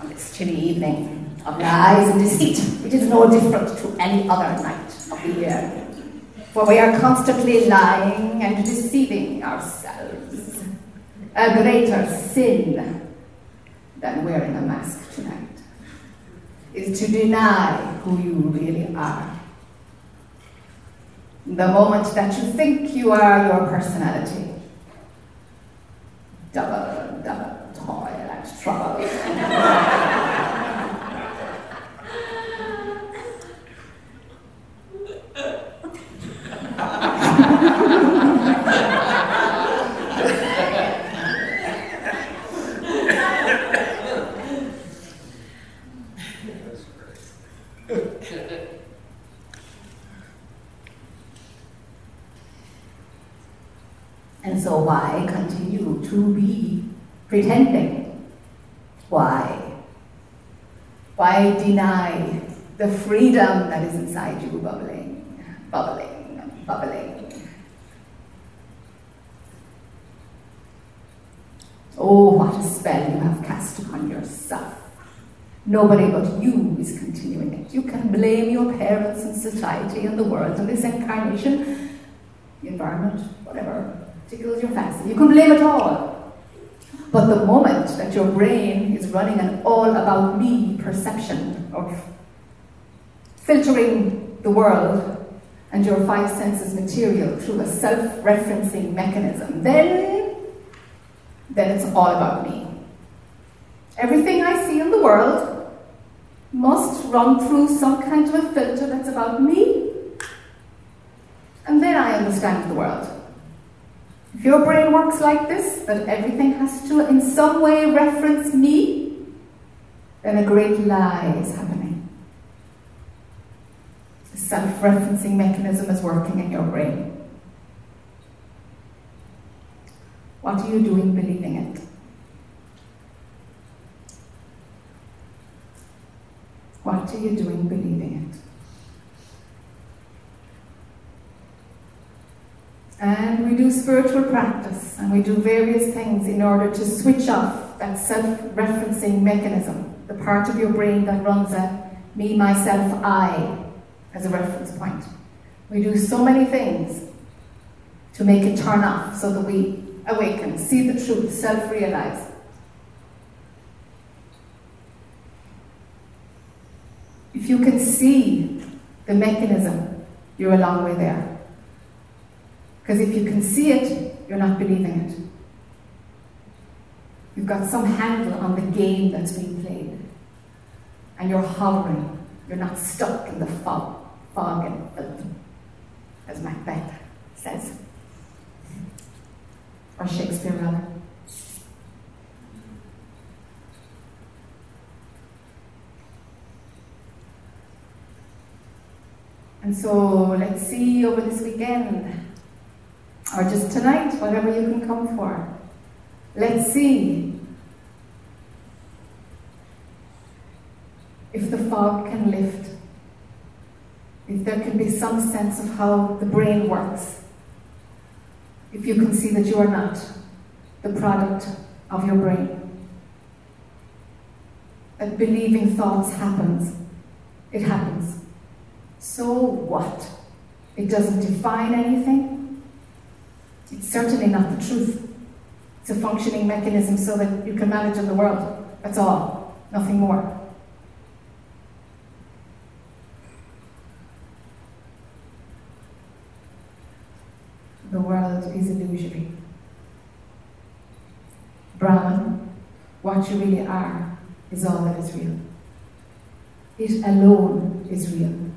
on this chilly evening of lies and deceit, which is no different to any other night of the year. For we are constantly lying and deceiving ourselves. A greater sin than wearing a mask tonight is to deny who you really are. The moment that you think you are your personality, double, And so why continue to be pretending? Why? Why deny the freedom that is inside you bubbling, bubbling, bubbling? Oh, what a spell you have cast upon yourself. Nobody but you is continuing it. You can blame your parents and society and the world and this incarnation, the environment, whatever tickles your fancy. You can blame it all. But the moment that your brain is running an all about me perception of filtering the world and your five senses material through a self-referencing mechanism, then, then it's all about me. Everything I see in the world must run through some kind of a filter that's about me. And then I understand the world. If your brain works like this, that everything has to in some way reference me, then a great lie is happening. The self-referencing mechanism is working in your brain. What are you doing believing it? What are you doing believing it? And we do spiritual practice and we do various things in order to switch off that self referencing mechanism, the part of your brain that runs a me, myself, I as a reference point. We do so many things to make it turn off so that we awaken, see the truth, self realize. If you can see the mechanism, you're a long way there. Because if you can see it, you're not believing it. You've got some handle on the game that's being played. And you're hovering. You're not stuck in the fog, fog and filth, as Macbeth says. Or Shakespeare, rather. And so let's see over this weekend or just tonight, whatever you can come for. Let's see if the fog can lift, if there can be some sense of how the brain works, if you can see that you are not the product of your brain. That believing thoughts happens. It happens. So what? It doesn't define anything. It's certainly not the truth. It's a functioning mechanism so that you can manage in the world. That's all, nothing more. The world is illusory. Brahman, what you really are, is all that is real. It alone is real.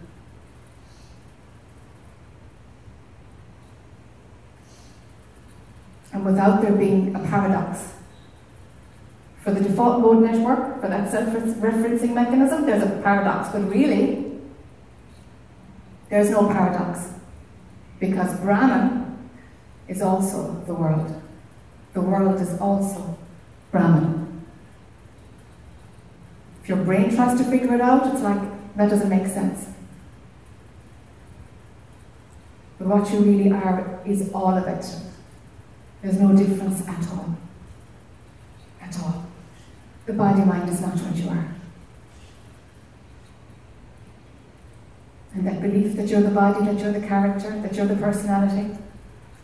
Without there being a paradox. For the default mode network, for that self-referencing mechanism, there's a paradox, but really, there's no paradox. Because Brahman is also the world. The world is also Brahman. If your brain tries to figure it out, it's like, that doesn't make sense. But what you really are is all of it. There's no difference at all. At all. the body mind is not what you are. And that belief that you're the body, that you're the character, that you're the personality,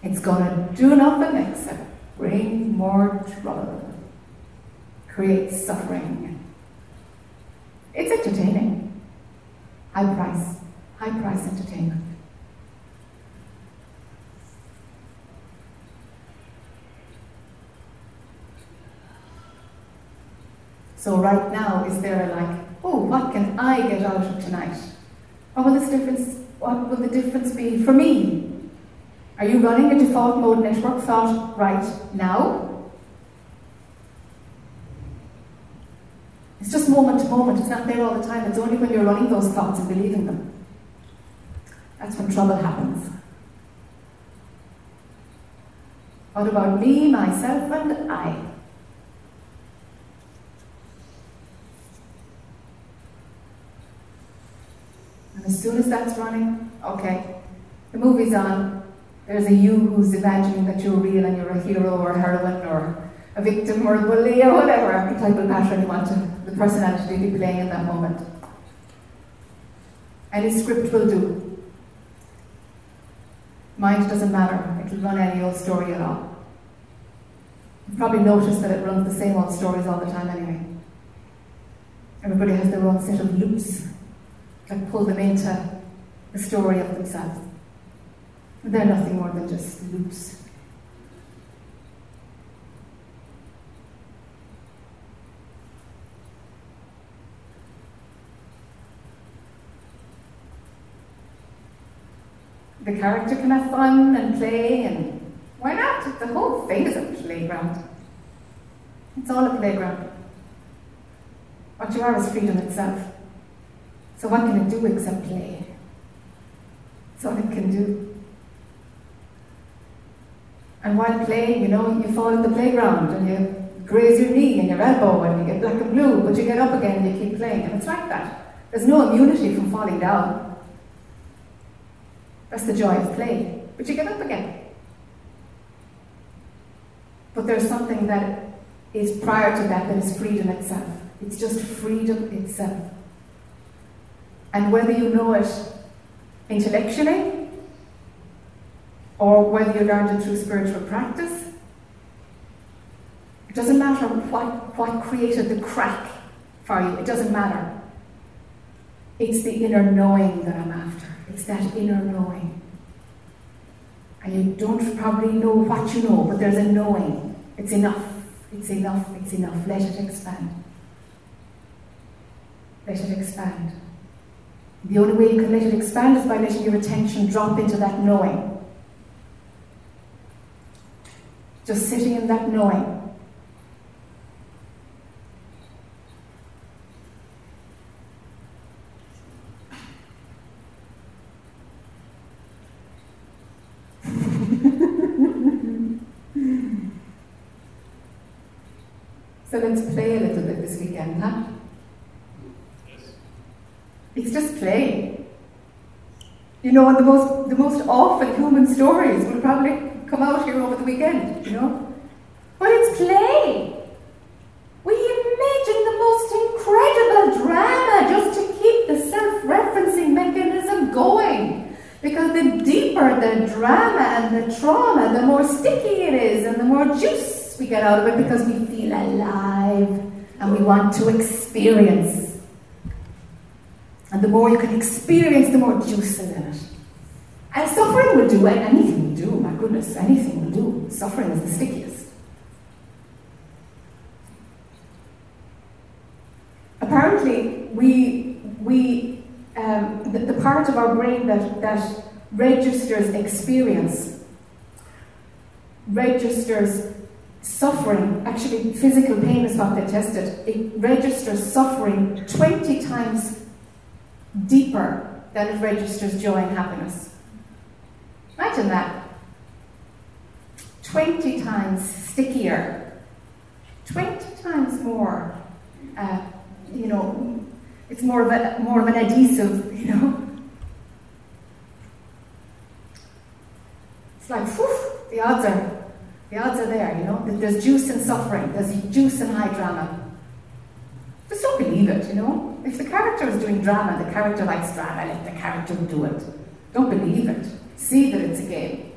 it's gonna do nothing except bring more trouble, create suffering. It's entertaining. High price, high price entertainment. So right now, is there a like, oh, what can I get out of tonight? What will this difference? What will the difference be for me? Are you running a default mode network thought right now? It's just moment to moment. It's not there all the time. It's only when you're running those thoughts and believing them. That's when trouble happens. What about me, myself, and I? And as soon as that's running, okay, the movie's on. There's a you who's imagining that you're real and you're a hero or a heroine or a victim or a bully or whatever archetypal pattern you want to, the personality to be playing in that moment. Any script will do. Mind doesn't matter, it'll run any old story at all. You've probably noticed that it runs the same old stories all the time anyway. Everybody has their own set of loops and pull them into the story of themselves. They're nothing more than just loops. The character can have fun and play, and why not? The whole thing is a playground. It's all a playground. What you are is freedom itself. So what can it do except play? All it can do. And while playing, you know, you fall in the playground and you graze your knee and your elbow and you get black and blue, but you get up again and you keep playing. And it's like that. There's no immunity from falling down. That's the joy of play. But you get up again. But there's something that is prior to that that is freedom itself. It's just freedom itself. And whether you know it intellectually or whether you learned it through spiritual practice, it doesn't matter what, what created the crack for you, it doesn't matter. It's the inner knowing that I'm after. It's that inner knowing. And you don't probably know what you know, but there's a knowing. It's enough. It's enough. It's enough. Let it expand. Let it expand. The only way you can let it expand is by letting your attention drop into that knowing. Just sitting in that knowing. so let's play a little bit this weekend, huh? It's just play. You know, and the most the most awful human stories will probably come out here over the weekend, you know. But it's play. We imagine the most incredible drama just to keep the self-referencing mechanism going. Because the deeper the drama and the trauma, the more sticky it is and the more juice we get out of it because we feel alive and we want to experience and the more you can experience, the more juice is in it. And suffering will do anything will do, my goodness, anything will do. Suffering is the stickiest. Apparently, we, we um, the, the part of our brain that, that registers experience, registers suffering, actually physical pain is what they tested, it registers suffering 20 times deeper than it registers joy and happiness. Imagine that. 20 times stickier, 20 times more, uh, you know, it's more of, a, more of an adhesive, you know. It's like, whew, the odds are, the odds are there, you know. There's juice in suffering, there's juice in high drama. Just don't believe it, you know? If the character is doing drama, the character likes drama, let the character do it. Don't believe it. See that it's a game.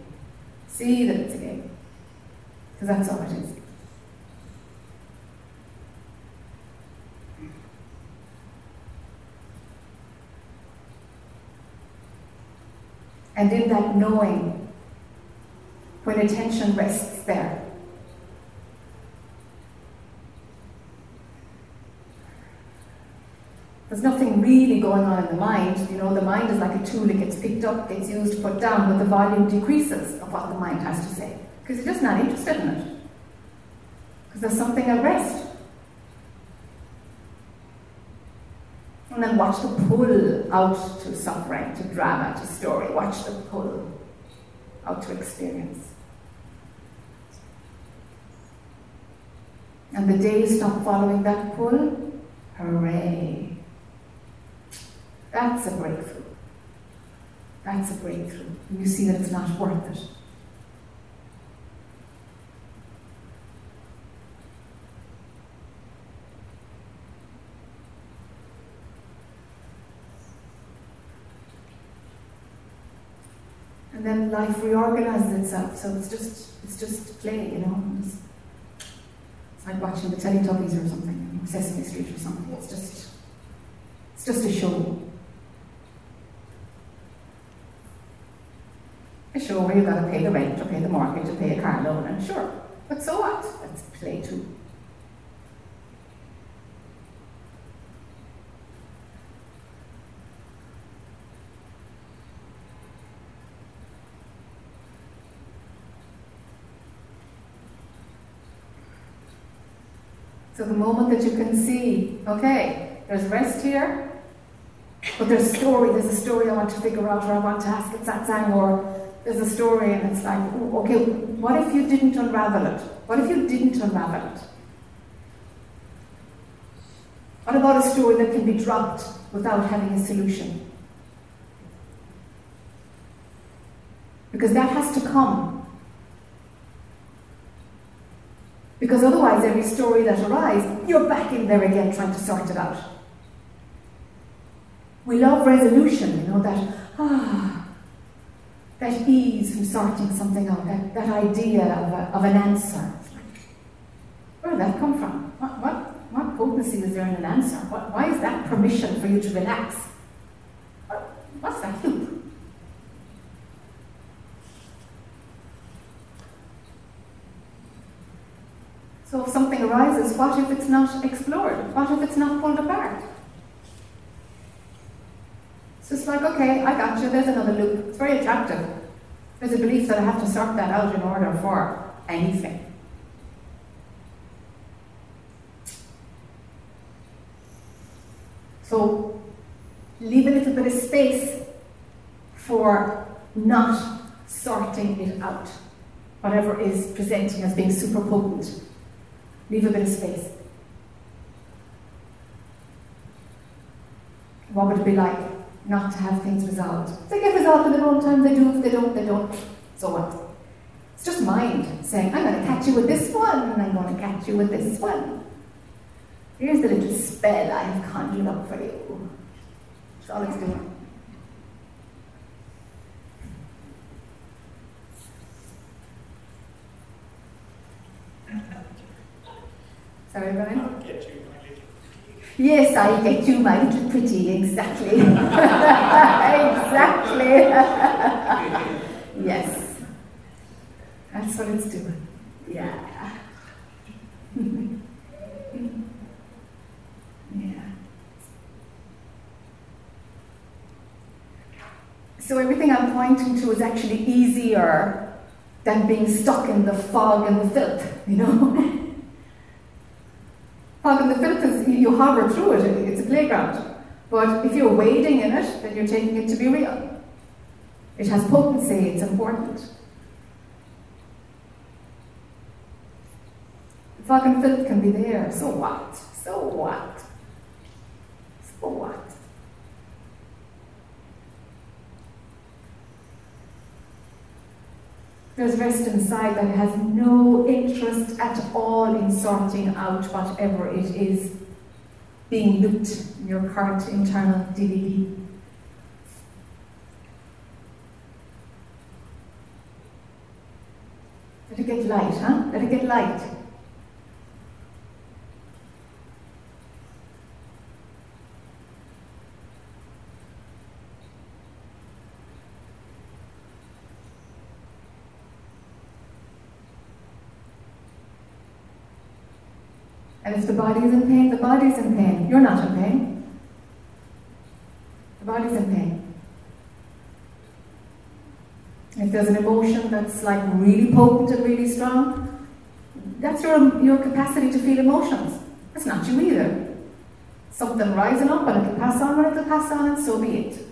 See that it's a game. Because that's all it is. And in that knowing, when attention rests there, There's nothing really going on in the mind. You know, the mind is like a tool, it gets picked up, gets used, put down, but the volume decreases of what the mind has to say. Because you're just not interested in it. Because there's something at rest. And then watch the pull out to suffering, to drama, to story. Watch the pull out to experience. And the day you stop following that pull, hooray. That's a breakthrough. That's a breakthrough. You see that it's not worth it. And then life reorganizes itself, so it's just it's just play, you know. It's, it's like watching the Teletubbies or something, Sesame Street or something. It's just it's just a show. Sure, you've got to pay the rent or pay the mortgage or pay a car loan, and sure. But so what? Let's play too. So the moment that you can see, okay, there's rest here, but there's a story, there's a story I want to figure out, or I want to ask it satsang, or there's a story and it's like, okay, what if you didn't unravel it? What if you didn't unravel it? What about a story that can be dropped without having a solution? Because that has to come. Because otherwise, every story that arises, you're back in there again trying to sort it out. We love resolution, you know, that, ah, that ease from sorting something out, that, that idea of, a, of an answer. Where did that come from? What, what, what potency is there in an answer? What, why is that permission for you to relax? What, what's that loop? So if something arises, what if it's not explored? What if it's not pulled apart? So it's like, okay, I got you, there's another loop. It's very attractive. There's a belief that I have to sort that out in order for anything. So leave a little bit of space for not sorting it out. Whatever is presenting as being super potent. Leave a bit of space. What would it be like not to have things resolved. They get resolved in their own time, they do. If they don't, they don't. So what? It's just mind saying, I'm going to catch you with this one, and I'm going to catch you with this one. Here's the little spell I have conjured up for you. That's all it's doing. Sorry, Brian? Yes, I get you, my little pretty, exactly. exactly. yes. That's what it's doing. Yeah. yeah. So everything I'm pointing to is actually easier than being stuck in the fog and the filth, you know? Fog and the filth is, you hover through it, it's a playground. But if you're wading in it, then you're taking it to be real. It has potency, it's important. Fog and filth can be there, so what? So what? So what? There's rest inside that has no interest at all in sorting out whatever it is being looped in your current internal DVD. Let it get light, huh? Let it get light. And if the body is in pain, the body is in pain. You're not in pain. The body's in pain. If there's an emotion that's like really potent and really strong, that's your, your capacity to feel emotions. That's not you either. Something rising up and it'll pass on when it'll pass on, and so be it.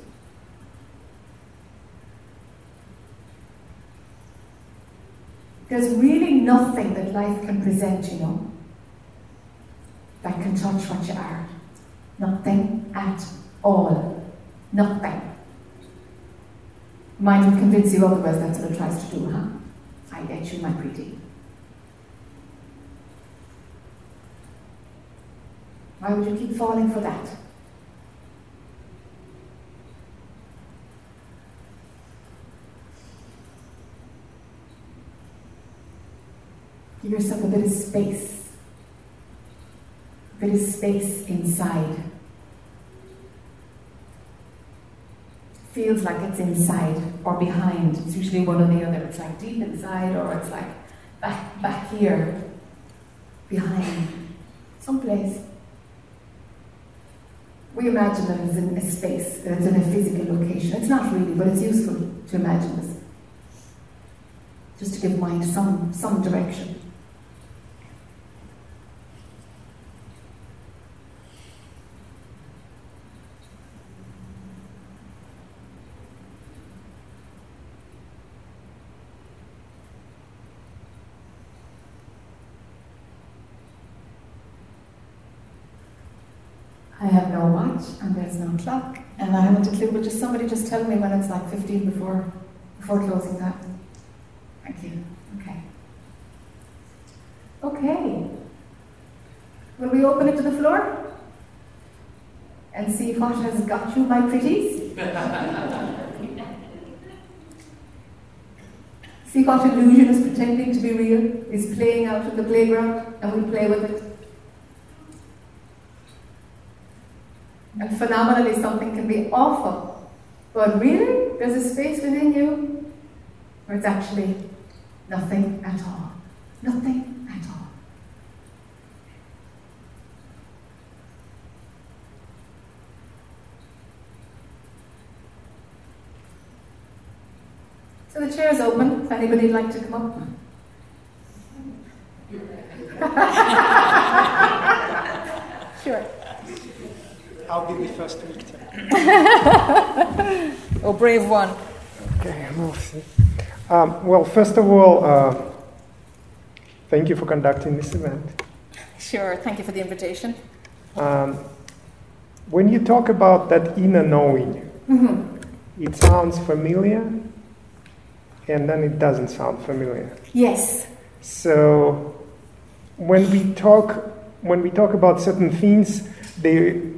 There's really nothing that life can present, you know that can touch what you are. Nothing at all. Nothing. Mind will convince you otherwise, that's what it tries to do, huh? I get you, my pretty. Why would you keep falling for that? Give yourself a bit of space bit of space inside. Feels like it's inside or behind. It's usually one or the other. It's like deep inside or it's like back back here. Behind. Someplace. We imagine that it's in a space, that it's in a physical location. It's not really, but it's useful to imagine this. Just to give mind some some direction. And there's no clock, and I haven't a clue, but just somebody just tell me when it's like 15 before, before closing that. Thank you. Okay. Okay. Will we open it to the floor? And see what has got you, my pretties? see what illusion is pretending to be real, is playing out in the playground, and we play with it. And phenomenally, something can be awful. But really, there's a space within you where it's actually nothing at all. Nothing at all. So the chair is open if anybody would like to come up. sure. I'll be the first victim. oh, brave one. Okay, we'll see. Um, well, first of all, uh, thank you for conducting this event. Sure, thank you for the invitation. Um, when you talk about that inner knowing, mm-hmm. it sounds familiar and then it doesn't sound familiar. Yes. So when we talk when we talk about certain things, they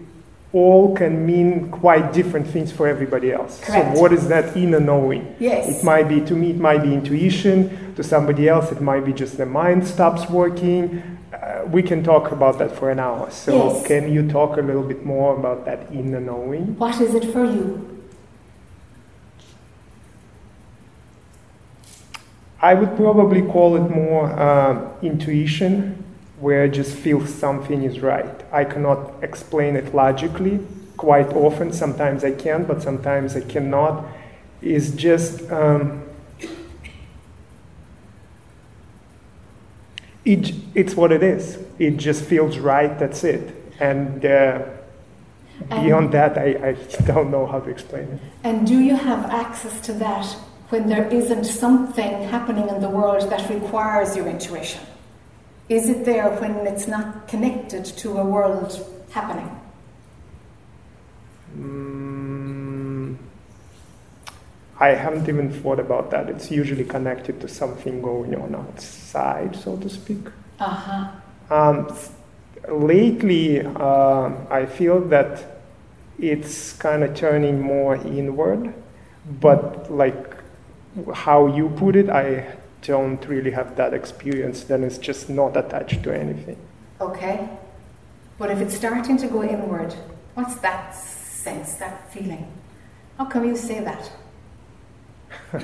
all can mean quite different things for everybody else. Correct. So what is that inner knowing? Yes. It might be to me it might be intuition, to somebody else it might be just the mind stops working. Uh, we can talk about that for an hour. So yes. can you talk a little bit more about that inner knowing? What is it for you? I would probably call it more uh, intuition where I just feel something is right. I cannot explain it logically quite often. Sometimes I can, but sometimes I cannot. Is just um, it, it's what it is. It just feels right. That's it. And uh, beyond that, I, I don't know how to explain it. And do you have access to that when there isn't something happening in the world that requires your intuition? Is it there when it's not connected to a world happening? Mm, I haven't even thought about that. It's usually connected to something going on outside, so to speak. Uh-huh. Um, lately, uh, I feel that it's kind of turning more inward, but like how you put it, I don't really have that experience. Then it's just not attached to anything. Okay. But if it's starting to go inward, what's that sense, that feeling? How come you say that?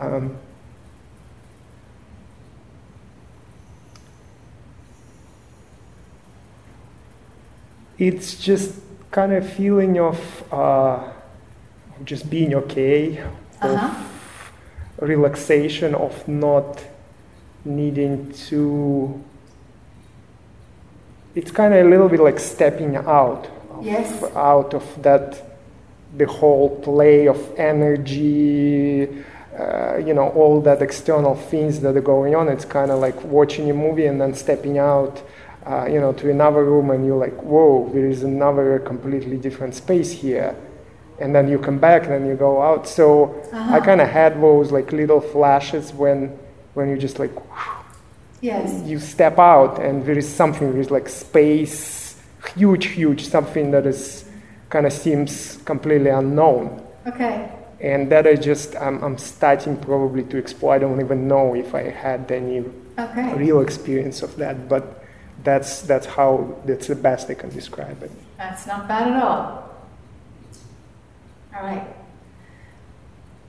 um, it's just kind of feeling of uh, just being okay, Uh-huh. Relaxation, of not needing to. It's kind of a little bit like stepping out, of, Yes. out of that, the whole play of energy, uh, you know, all that external things that are going on. It's kind of like watching a movie and then stepping out, uh, you know, to another room, and you're like, whoa, there is another completely different space here. And then you come back, and then you go out. So I Uh-huh. kind of had those like little flashes when, when you just like Yes. you step out, and there is something. There is like space, huge, huge, something that is kind of seems completely unknown Okay. and that I just I'm, I'm starting probably to explore. I don't even know if I had any Okay. real experience of that, but that's that's how that's the best I can describe it. That's not bad at all. All right.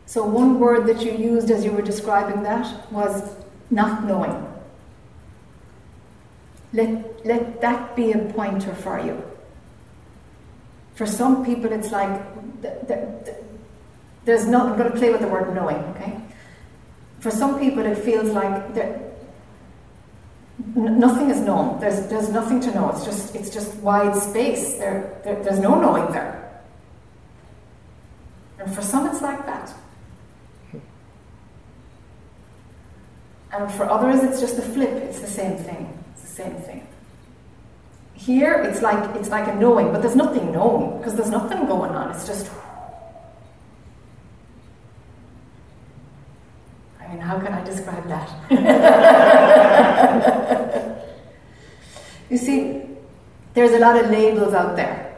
So, one word that you used as you were describing that was not knowing. Let, let that be a pointer for you. For some people, it's like th- th- th- there's no, I'm going to play with the word knowing, okay? For some people, it feels like there, nothing is known. There's, there's nothing to know. It's just, it's just wide space. There, there, there's no knowing there. And for some, it's like that. And for others, it's just a flip. It's the same thing. It's the same thing. Here, it's like it's like a knowing, but there's nothing known because there's nothing going on. It's just. I mean, how can I describe that? you see, there's a lot of labels out there.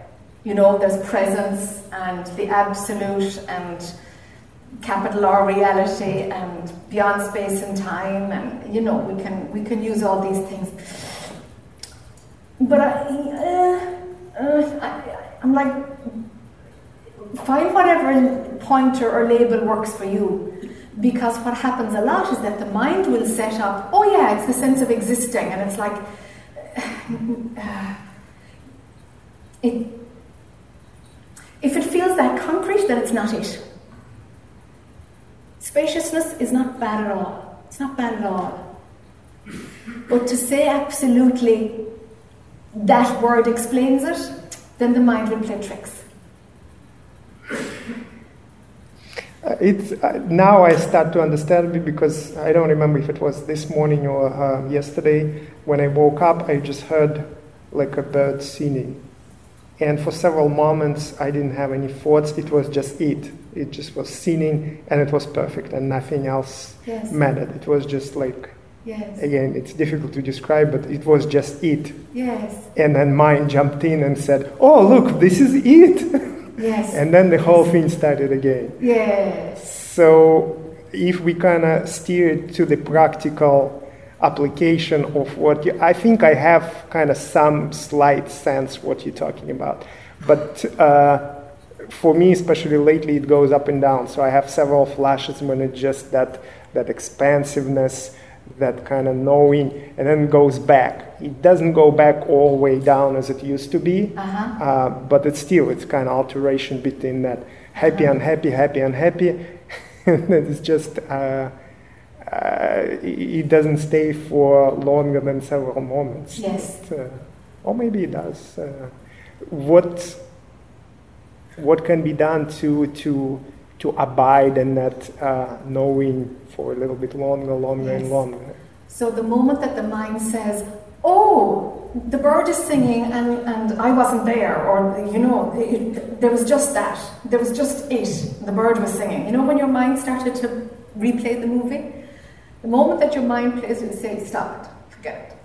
You know, there's presence and the absolute and capital R reality and beyond space and time, and you know, we can we can use all these things. But I, uh, uh, I, I'm like, find whatever pointer or label works for you. Because what happens a lot is that the mind will set up, oh yeah, it's the sense of existing, and it's like, uh, it, if it feels that concrete, then it's not it. Spaciousness is not bad at all. It's not bad at all. But to say absolutely that word explains it, then the mind will play tricks. Uh, it's uh, now I start to understand it because I don't remember if it was this morning or uh, yesterday when I woke up. I just heard like a bird singing, and for several moments I didn't have any thoughts. It was just it. It just was singing, and it was perfect, and nothing else Yes. mattered. It was just like Yes. again, it's difficult to describe, but it was just it. Yes. And then mine jumped in and said, "Oh, look, this is it." Yes. and then the whole thing started again. Yes. So, if we kind of steer it to the practical application of what you, I think I have kind of some slight sense what you're talking about, but uh, for me, especially lately, it goes up and down. So I have several flashes when it's just that that expansiveness, that kind of knowing, and then goes back. It doesn't go back all the way down as it used to be, Uh-huh. uh, but it's still it's kind of alteration between that happy, unhappy, happy, unhappy. and it's just uh, uh, it doesn't stay for longer than several moments. Yes. But, uh, or maybe it does. Uh, what what can be done to to to abide in that uh, knowing for a little bit longer, longer, Yes. and longer? So the moment that the mind says, "Oh, the bird is singing and, and I wasn't there," or you know, it, there was just that, there was just it. The bird was singing. You know, when your mind started to replay the movie, the moment that your mind plays it, say, "Stop it, forget it."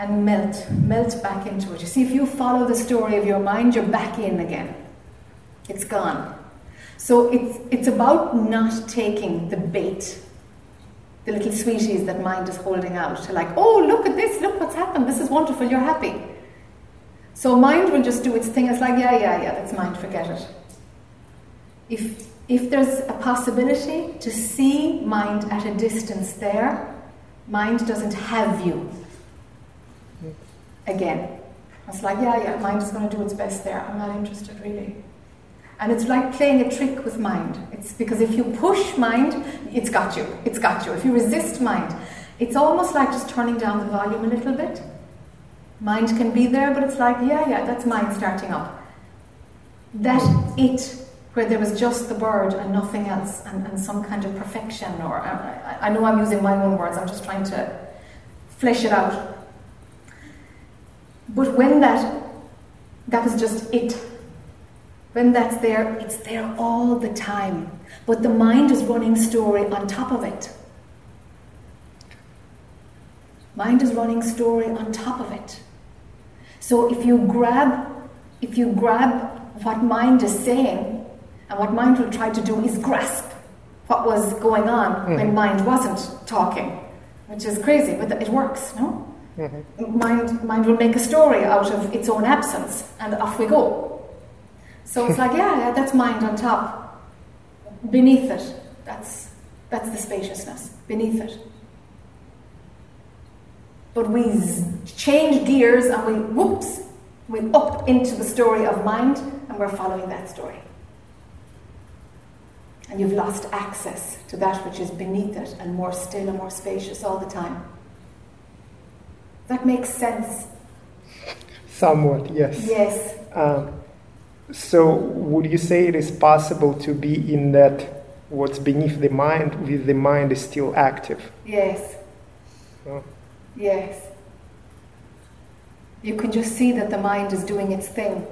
and melt, melt back into it. You see, if you follow the story of your mind, you're back in again. It's gone. So it's, it's about not taking the bait, the little sweeties that mind is holding out like, oh, look at this, look what's happened, this is wonderful, you're happy. So mind will just do its thing. It's like, yeah, yeah, yeah, that's mind, forget it. If, if there's a possibility to see mind at a distance there, mind doesn't have you again. It's like, yeah, yeah, mind is going to do its best there. I'm not interested really. And it's like playing a trick with mind. It's because if you push mind, it's got you. It's got you. If you resist mind, it's almost like just turning down the volume a little bit. Mind can be there, but it's like, yeah, yeah, that's mind starting up. That it, where there was just the bird and nothing else, and, and some kind of perfection, or I, I know I'm using my own words, I'm just trying to flesh it out. But when that, that was just it, when that's there, it's there all the time. But the mind is running story on top of it. Mind is running story on top of it. So if you grab, if you grab what mind is saying, and what mind will try to do is grasp what was going on mm-hmm. when mind wasn't talking, which is crazy, but it works, no? Mm-hmm. Mind, mind will make a story out of its own absence, and off we go. So it's like, yeah, yeah, that's mind on top. Beneath it, that's, that's the spaciousness. Beneath it. But we change gears and we, whoops, we up into the story of mind and we're following that story. And you've lost access to that which is beneath it and more still and more spacious all the time. That makes sense. Somewhat, yes. Yes. Um, so, would you say it is possible to be in that what's beneath the mind with the mind is still active? Yes. Oh. Yes. You can just see that the mind is doing its thing.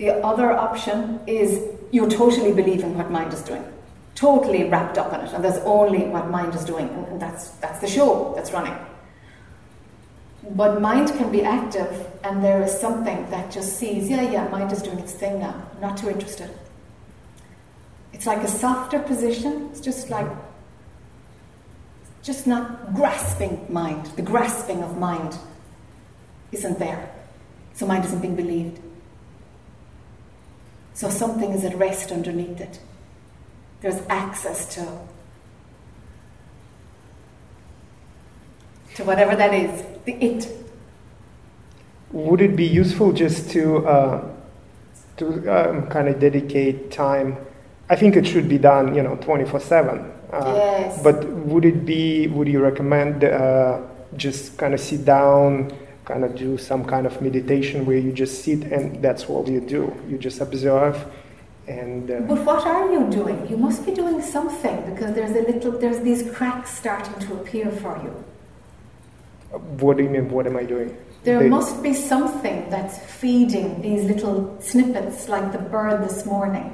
The other option is you're totally believing what mind is doing, totally wrapped up in it, and there's only what mind is doing, and that's, that's the show that's running. But mind can be active, and there is something that just sees, yeah, yeah, mind is doing its thing now, I'm not too interested. It's like a softer position, it's just like, just not grasping mind. The grasping of mind isn't there. So mind isn't being believed. So something is at rest underneath it. There's access to to whatever that is, the it. Would it be useful just to uh, to um, kind of dedicate time? I think it should be done, you know, twenty four seven. Uh, yes. But would it be? Would you recommend uh, just kind of sit down? Kind of do some kind of meditation where you just sit and that's all you do. You just observe and. Uh, but what are you doing? You must be doing something because there's a little, there's these cracks starting to appear for you. What do you mean? What am I doing? There they, must be something that's feeding these little snippets, like the bird this morning.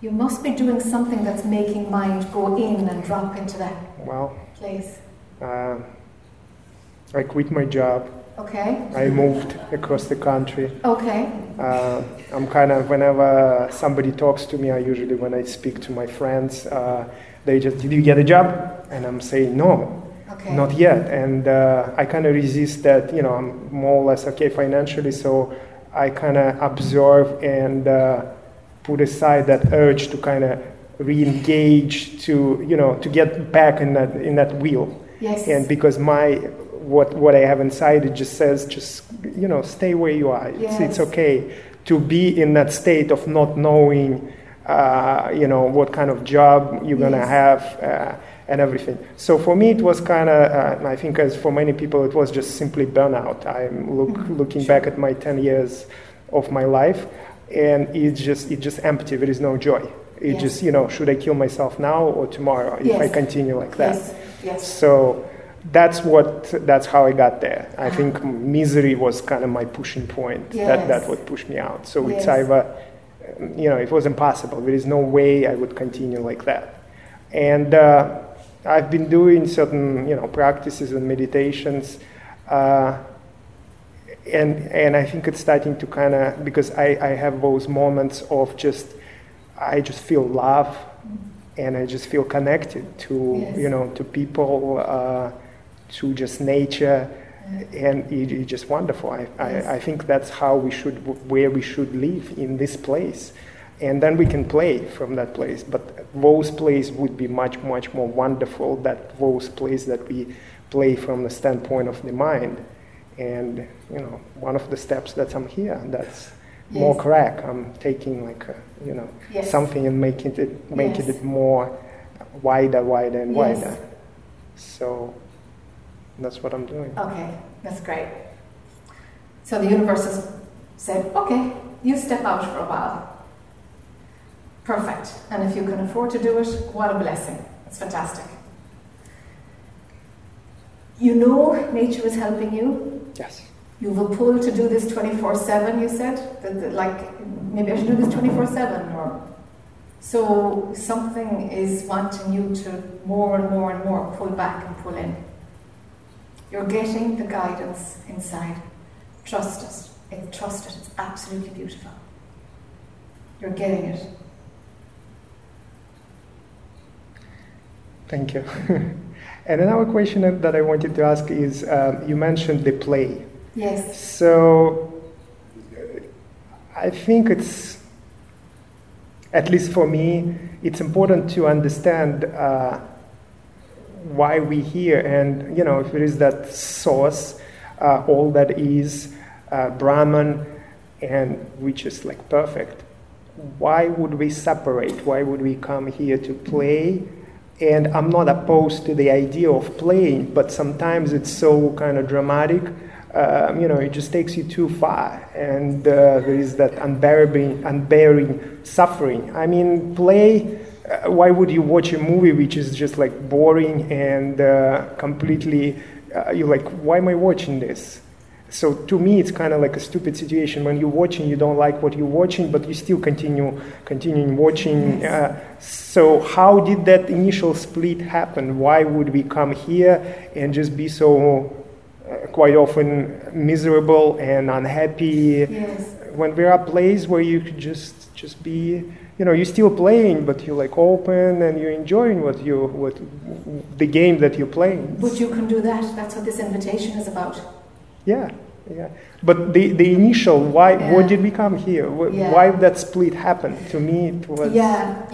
You must be doing something that's making mind go in and drop into that well, place. Uh, I quit my job. Okay. I moved across the country. Okay. Uh, I'm kind of, whenever somebody talks to me, I usually, when I speak to my friends, uh, they just, did you get a job? And I'm saying, no. Okay. Not yet. And uh, I kind of resist that, you know, I'm more or less okay financially, so I kind of observe and uh, put aside that urge to kind of re-engage to, you know, to get back in that, in that wheel. Yes. And because my, what, what I have inside, it just says, just, you know, stay where you are. Yes. It's, it's okay to be in that state of not knowing, uh, you know, what kind of job you're going to Yes. have. Uh, and everything. So for me, it was kind of, uh, I think, as for many people, it was just simply burnout. I'm look, Mhm. looking back at my 10 years of my life, and it's just, it's just empty. There is no joy. It Yes. just, you know, should I kill myself now or tomorrow if I continue like that? So that's what, that's how I got there. I think misery was kind of my pushing point. That, Yes. that would push me out. So it's either, you know, it was impossible. There is no way I would continue like that. And uh, I've been doing certain, you know, practices and meditations, uh, and and I think it's starting to kind of because I, I have those moments of just I just feel love, and I just feel connected to Yes. you know to people, uh, to just nature, and it, it's just wonderful. I, Yes. I I think that's how we should where we should live in this place. And then we can play from that place, but those plays would be much, much more wonderful than those plays that we play from the standpoint of the mind. And you know, one of the steps that I'm here, that's more Yes. crack. I'm taking like a, you know Yes. something and making it making it more wider, wider, and wider. So that's what I'm doing. Okay, that's great. So the universe has said, okay, you step out for a while. Perfect. And if you can afford to do it, what a blessing. It's fantastic. You know nature is helping you. Yes. You have a pull to do this 24 7, you said? That, that, like, maybe I should do this 24 7 or. So something is wanting you to more and more and more pull back and pull in. You're getting the guidance inside. Trust it. It- Trust it. It's absolutely beautiful. You're getting it. Thank you. and another question that- that I wanted to ask is um, you mentioned the play. Yes. So uh, I think it's, at least for me, it's important to understand uh, why we're here. And, you know, if it is that source, uh, all that is uh, Brahman, and which is like perfect, why would we separate? Why would we come here to play? And I'm not opposed to the idea of playing, but sometimes it's so kind of dramatic. Um, you know, it just takes you too far, and uh, there is that unbearable, unbearing suffering. I mean, play. Uh, why would you watch a movie which is just like boring and uh, completely? Uh, you're like, why am I watching this? So to me, it's kind of like a stupid situation when you're watching, you don't like what you're watching, but you still continue continuing watching. Uh, so how did that initial split happen? Why would we come here and just be so uh, quite often miserable and unhappy Yes. when there are plays where you could just just be you know you're still playing but you're like open and you're enjoying what you what the game that you're playing But you can do that. That's what this invitation is about. yeah, yeah. But the, the initial why Yeah. why did we come here? Wh- Yeah. Why that split happened? To me, it was Yeah,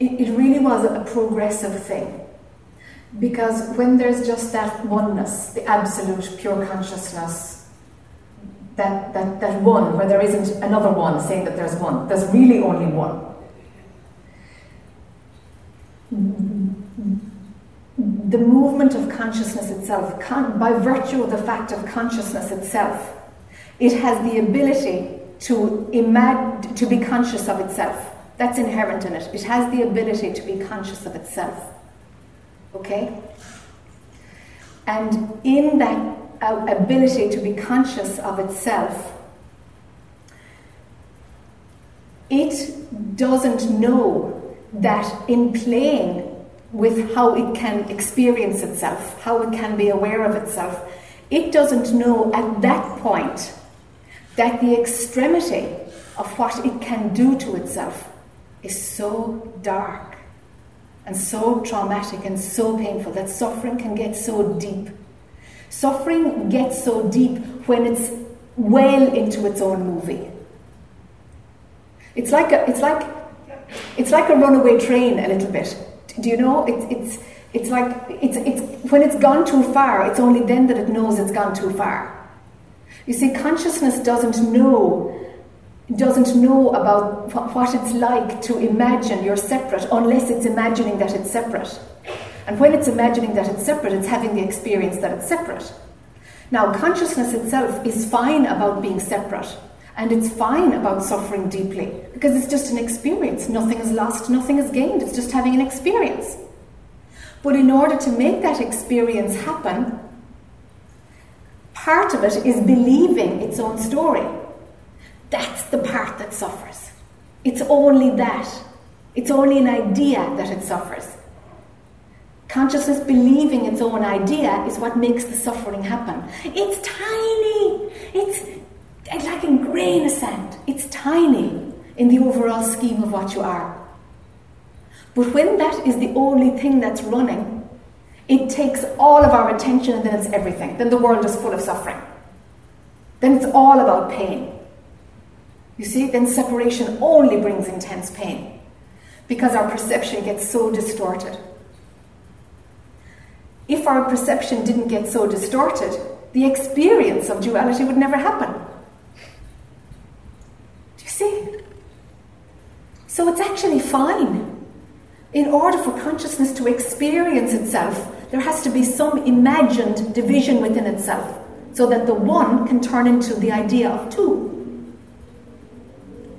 it, it really was a progressive thing. Because when there's just that oneness, the absolute pure consciousness, that, that, that one, where there isn't another one saying that there's one, there's really only one. The movement of consciousness itself, con- by virtue of the fact of consciousness itself, it has the ability to imag- to be conscious of itself. That's inherent in it. It has the ability to be conscious of itself. Okay? And in that ability to be conscious of itself, it doesn't know that in playing with how it can experience itself, how it can be aware of itself, it doesn't know at that point that the extremity of what it can do to itself is so dark and so traumatic and so painful that suffering can get so deep. Suffering gets so deep when it's well into its own movie. It's like a, it's like it's like a runaway train a little bit. Do you know? It's it's it's like it's it's when it's gone too far. It's only then that it knows it's gone too far. You see, consciousness doesn't know doesn't know about what it's like to imagine you're separate unless it's imagining that it's separate. And when it's imagining that it's separate, it's having the experience that it's separate. Now, consciousness itself is fine about being separate, and it's fine about suffering deeply because it's just an experience. Nothing is lost, nothing is gained. It's just having an experience. But in order to make that experience happen, part of it is believing its own story. That's the part that suffers. It's only that. It's only an idea that it suffers. Consciousness believing its own idea is what makes the suffering happen. It's tiny. It's it's like a grain of sand. It's tiny in the overall scheme of what you are. But when that is the only thing that's running, it takes all of our attention and then it's everything. Then the world is full of suffering. Then it's all about pain. You see, then separation only brings intense pain because our perception gets so distorted. If our perception didn't get so distorted, the experience of duality would never happen. Do you see? So it's actually fine. In order for consciousness to experience itself, there has to be some imagined division within itself so that the one can turn into the idea of two.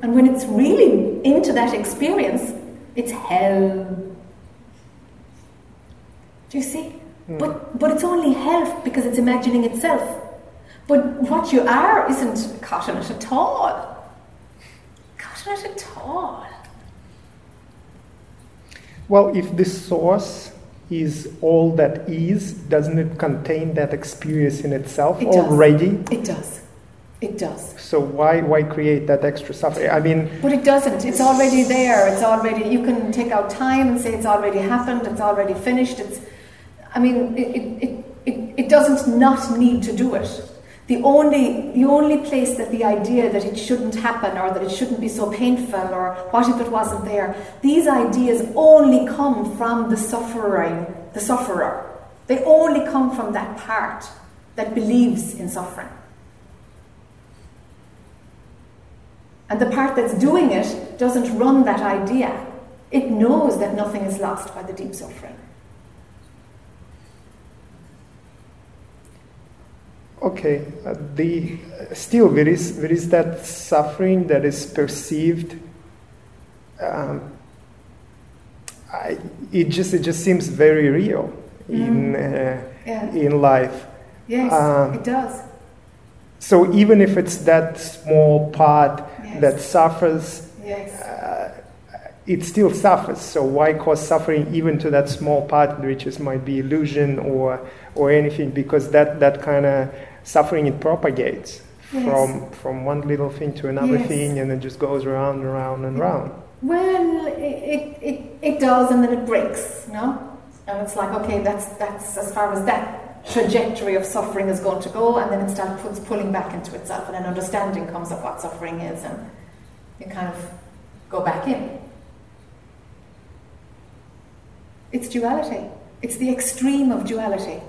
And when it's really into that experience, it's hell. Do you see? Mm. But, but it's only health because it's imagining itself. But what you are isn't caught in it at all. Caught in it at all. Well, if this source is all that is, doesn't it contain that experience in itself it already? Does. It does. It does. So why why create that extra suffering? I mean, but it doesn't. It's already there. It's already. You can take out time and say it's already happened. It's already finished. It's. I mean, it it, it, it doesn't not need to do it. The only the only place that the idea that it shouldn't happen or that it shouldn't be so painful or what if it wasn't there, these ideas only come from the suffering, the sufferer. They only come from that part that believes in suffering. And the part that's doing it doesn't run that idea. It knows that nothing is lost by the deep suffering. Okay, uh, the still there is there is that suffering that is perceived. Um, I, it just it just seems very real mm. in uh, yeah. in life. Yes, um, it does. So even if it's that small part yes. that suffers, yes. uh, it still suffers. So why cause suffering even to that small part, which is might be illusion or or anything? Because that that kind of suffering it propagates yes. from from one little thing to another thing, and it just goes around and around and around. Well, it, it, it does, and then it breaks, no? And it's like, okay, that's that's as far as that trajectory of suffering is going to go, and then it starts pulling back into itself, and an understanding comes of what suffering is, and you kind of go back in. It's duality. It's the extreme of duality.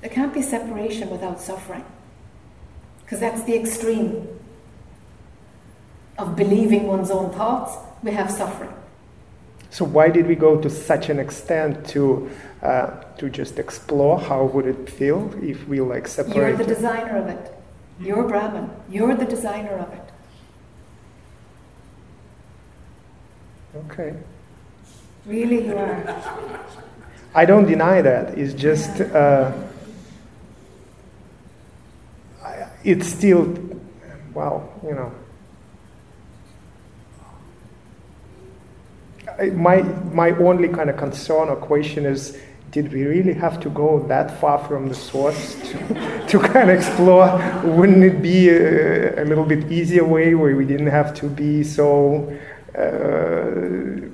There can't be separation without suffering, because that's the extreme of believing one's own thoughts. We have suffering. So why did we go to such an extent to uh, to just explore how would it feel if we like separate? You're the designer of it. You're Brahman. You're the designer of it. Okay. Really, you are. I don't deny that. It's just uh, it's still well, you know. my my only kind of concern or question is did we really have to go that far from the source to, to kind of explore? Wouldn't it be a, a, little bit easier way where we didn't have to be so? Uh,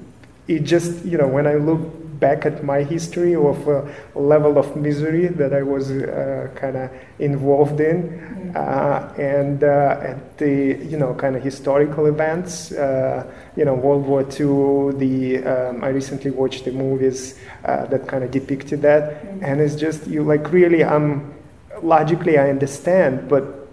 it just you know when I look back at my history of a level of misery that I was uh, kind of involved in, mm-hmm. uh, and uh, at the you know kind of historical events, uh, you know World War II. The um, I recently watched the movies uh, that kind of depicted that, mm-hmm. and it's just you like really I'm logically I understand, but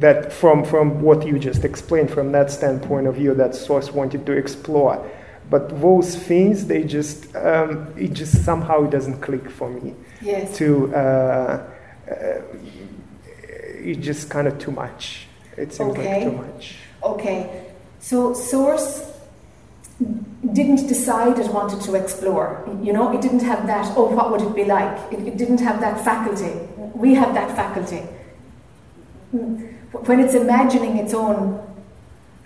that from from what you just explained from that standpoint of view that source wanted to explore but those things they just um, it just somehow it doesn't click for me. Yes. to uh, uh, it's just kind of too much. It seems okay. like too much. Okay. So source didn't decide it wanted to explore. You know it didn't have that oh what would it be like? It, it didn't have that faculty. We have that faculty. When it's imagining its own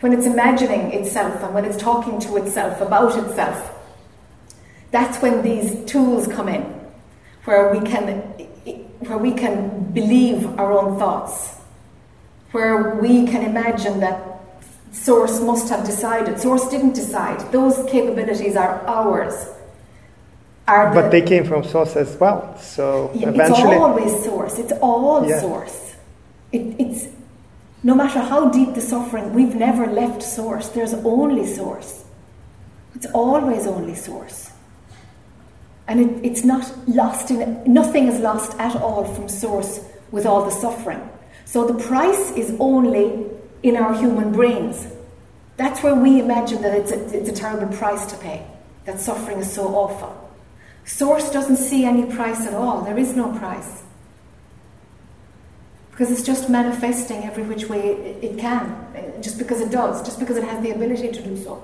when it's imagining itself and when it's talking to itself about itself, that's when these tools come in, where we can, where we can believe our own thoughts, where we can imagine that Source must have decided. Source didn't decide. Those capabilities are ours. Are but they came from Source as well. So yeah, eventually, it's always Source. It's all yeah. Source. It, it's no matter how deep the suffering, we've never left source. There's only source. It's always only source. And it, it's not lost in, nothing is lost at all from source with all the suffering. So the price is only in our human brains. That's where we imagine that it's a, it's a terrible price to pay, that suffering is so awful. Source doesn't see any price at all, there is no price because it's just manifesting every which way it can, just because it does, just because it has the ability to do so.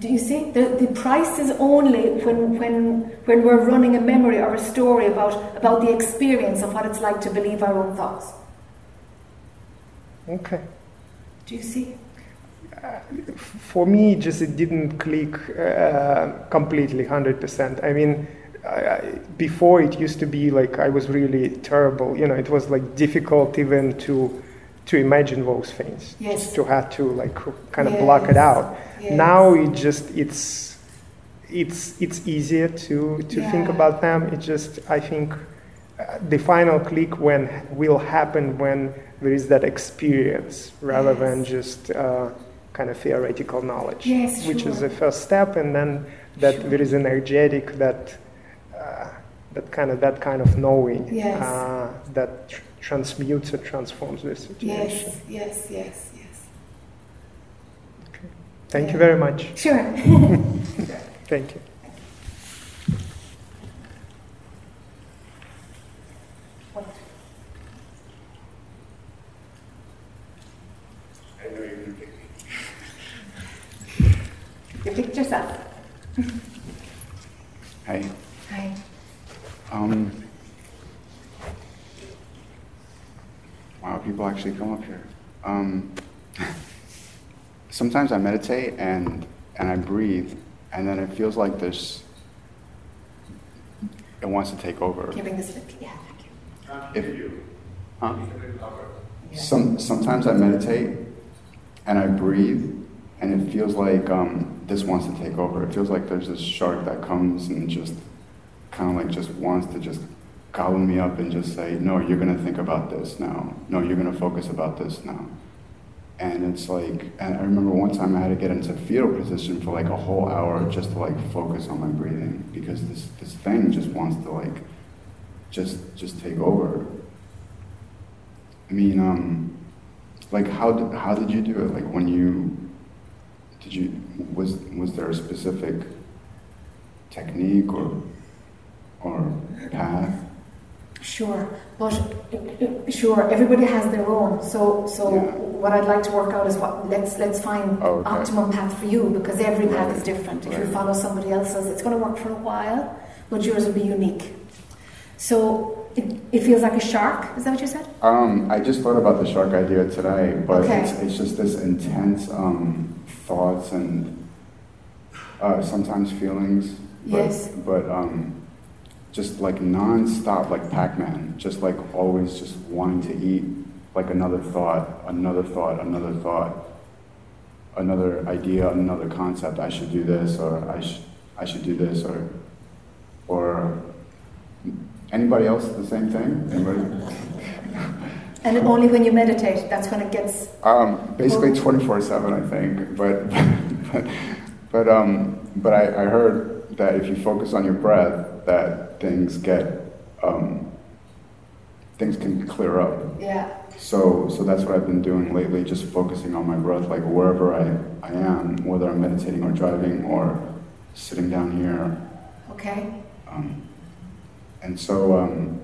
Do you see? The, the price is only when, when, when we're running a memory or a story about, about the experience of what it's like to believe our own thoughts. Okay. Do you see? Uh, for me, just it didn't click uh, completely, 100%. I mean, I, before it used to be like I was really terrible. You know, it was like difficult even to to imagine those things. Yes. To have to like kind of yes. block it out. Yes. Now it just it's it's it's easier to to yeah. think about them. It just I think uh, the final click when will happen when there is that experience rather yes. than just uh, kind of theoretical knowledge, yes, which sure. is the first step, and then that sure. there is energetic that that kind of that kind of knowing yes. uh, that tr- transmutes or transforms the situation. Yes, yes, yes, yes. Okay. Thank yeah. you very much. Sure. Thank you. I know You picked yourself. Hi. Hi. Um, wow, people actually come up here. Um, sometimes I meditate and and I breathe, and then it feels like this. It wants to take over. Giving this, yeah, thank you. If, huh? Some sometimes I meditate and I breathe, and it feels like um, this wants to take over. It feels like there's this shark that comes and just kind of like just wants to just gobble me up and just say, no, you're going to think about this now. No, you're going to focus about this now. And it's like, and I remember one time I had to get into fetal position for like a whole hour just to like focus on my breathing because this, this thing just wants to like, just, just take over. I mean, um, like how did, how did you do it? Like when you, did you, was, was there a specific technique or or path? Sure, but sure, everybody has their own. So, so yeah. what I'd like to work out is what let's let's find okay. optimum path for you because every path right. is different. If right. you follow somebody else's, it's going to work for a while, but yours will be unique. So it, it feels like a shark. Is that what you said? Um, I just thought about the shark idea today, but okay. it's, it's just this intense um, thoughts and uh, sometimes feelings. But, yes. But um, just like non-stop, like Pac-Man, just like always just wanting to eat, like another thought, another thought, another thought, another idea, another concept. I should do this, or I should, I should do this, or, or anybody else the same thing? Anybody? And only when you meditate, that's when it gets. Um, basically, twenty four seven, I think. But, but, but, um, but I, I heard that if you focus on your breath, that things get um, things can clear up. Yeah. So so that's what I've been doing lately, just focusing on my breath, like wherever I, I am, whether I'm meditating or driving or sitting down here. Okay. Um, and so um,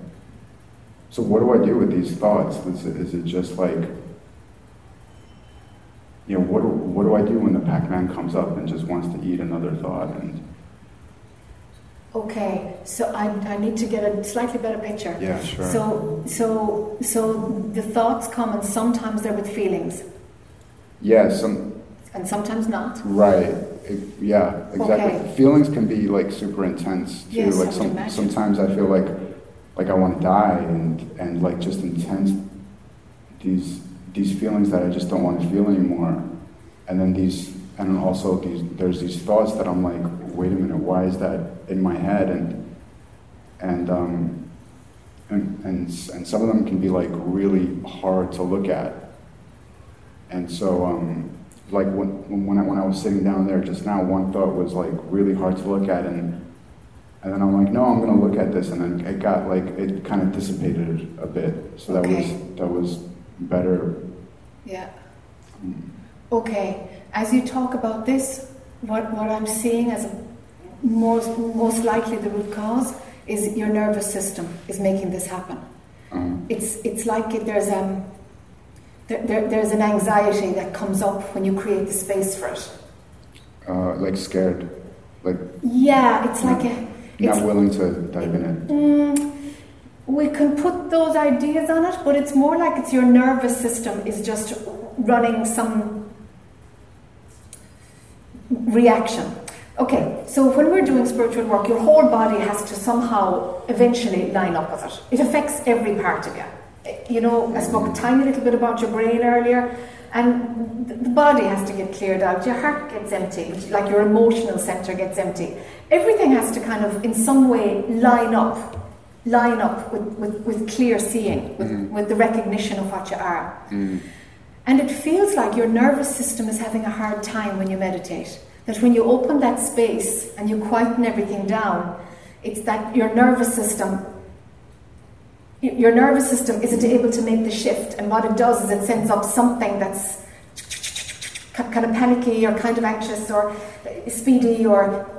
so what do I do with these thoughts? Is it, is it just like you know, what do, what do I do when the Pac-Man comes up and just wants to eat another thought and Okay, so I, I need to get a slightly better picture. Yeah, sure. So, so, so the thoughts come, and sometimes they're with feelings. Yeah, some and sometimes not. right. It- yeah, exactly. Okay. Feelings can be like super intense too. Yes, like some, sometimes I feel like like I want to die and and like just intense these these feelings that I just don't want to feel anymore. And then these and also these there's these thoughts that I'm like, wait a minute, why is that in my head? And and um and and, and some of them can be like really hard to look at. And so um like when when I when I was sitting down there just now, one thought was like really hard to look at and and then I'm like, no, I'm gonna look at this, and then it got like it kind of dissipated a bit. So that was that was better. Yeah. Okay. As you talk about this, what, what I'm seeing as a most, most likely the root cause is your nervous system is making this happen. Um, It's, it's like it, there's, um, there, there, there's an anxiety that comes up when you create the space for it. uh, like scared, like Yeah, it's like a. It's, not willing to dive in it. Mm, we can put those ideas on it, but it's more like it's your nervous system is just running some reaction. Okay, so when we're doing spiritual work, your whole body has to somehow eventually line up with it. It affects every part of you. You know, I spoke a tiny little bit about your brain earlier, and the body has to get cleared out. Your heart gets empty, like your emotional center gets empty. Everything has to kind of, in some way, line up, line up with, with, with clear seeing, with, Mhm. with the recognition of what you are. Mm. And it feels like your nervous system is having a hard time when you meditate. That when you open that space and you quieten everything down, it's that your nervous system your nervous system isn't able to make the shift. And what it does is it sends up something that's kind of panicky or kind of anxious or speedy or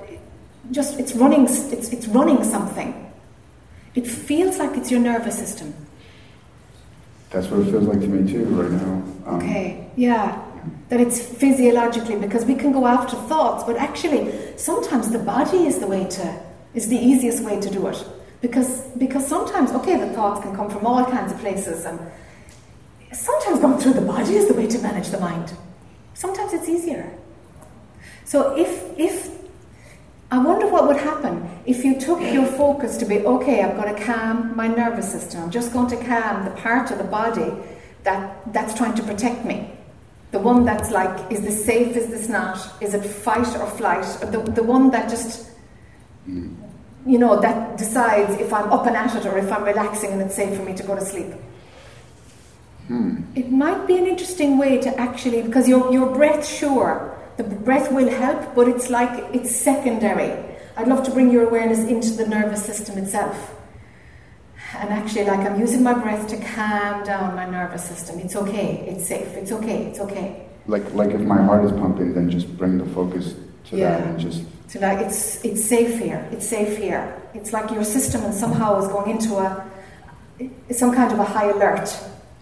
just it's running it's, it's running something. It feels like it's your nervous system That's what it feels like to me too right now. Um, Okay, yeah. That it's physiologically because we can go after thoughts, but actually sometimes the body is the way to is the easiest way to do it. Because because sometimes okay the thoughts can come from all kinds of places and sometimes going through the body is the way to manage the mind. Sometimes it's easier. So if if I wonder what would happen if you took your focus to be okay, I'm going to calm my nervous system. I'm just going to calm the part of the body that that's trying to protect me. The one that's like, is this safe? Is this not? Is it fight or flight? The, the one that just, mm. you know, that decides if I'm up and at it or if I'm relaxing and it's safe for me to go to sleep. Hmm. It might be an interesting way to actually, because your, your breath, sure, the breath will help, but it's like it's secondary. I'd love to bring your awareness into the nervous system itself. And actually, like I'm using my breath to calm down my nervous system. It's okay, it's safe, it's okay, it's okay. Like like if my heart is pumping, then just bring the focus to that Yeah. and just So like it's it's safe here, it's safe here. It's like your system and somehow is going into a some kind of a high alert,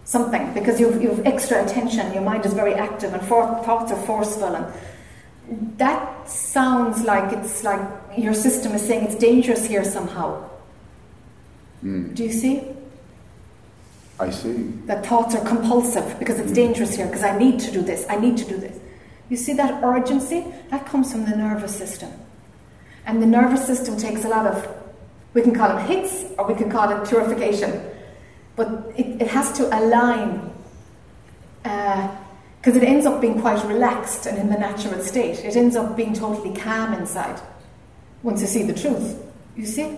something because you've you've extra attention. Your mind is very active and for, thoughts are forceful and that sounds like it's like your system is saying it's dangerous here somehow. mm. Do you see? I see. that thoughts are compulsive because it's dangerous here because I need to do this, I need to do this. You see that urgency? That comes from the nervous system. And the nervous system takes a lot of, we can call it hits or we can call it purification. But it, it has to align uh, because it ends up being quite relaxed and in the natural state. It ends up being totally calm inside once you see the truth. You see?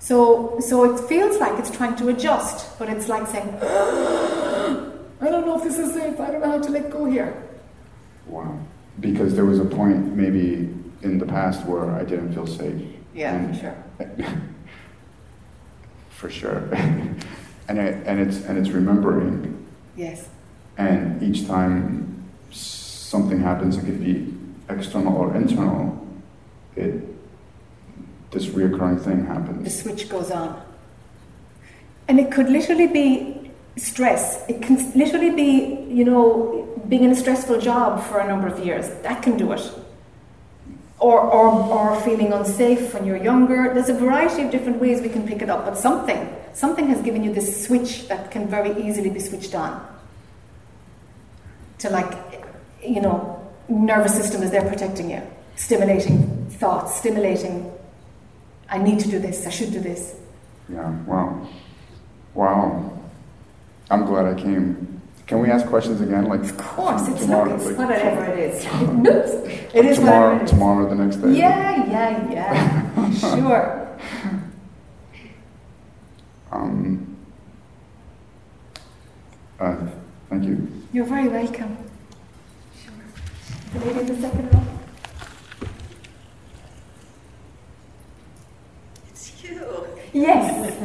So, so it feels like it's trying to adjust, but it's like saying, I don't know if this is safe. I don't know how to let go here. Wow. Because there was a point maybe in the past where I didn't feel safe. Yeah, And- for sure. for sure. And it, and it's and it's remembering. Yes. And each time something happens, it could be external or internal. It this reoccurring thing happens. The switch goes on. And it could literally be stress. It can literally be, you know, being in a stressful job for a number of years. That can do it. Or, or, or feeling unsafe when you're younger. There's a variety of different ways we can pick it up, but something, something has given you this switch that can very easily be switched on. To like, you know, nervous system is there protecting you, stimulating thoughts, stimulating, I need to do this, I should do this. Yeah, wow. Wow. I'm glad I came. Can we ask questions again? Like Of course, it's tomorrow, not, it's like, whatever it is. Noops. It is tomorrow, whatever it is. tomorrow, the next day. Yeah, yeah, yeah. sure. Um, uh, thank you. You're very welcome. Sure. The lady in the second row. It's you. Yes.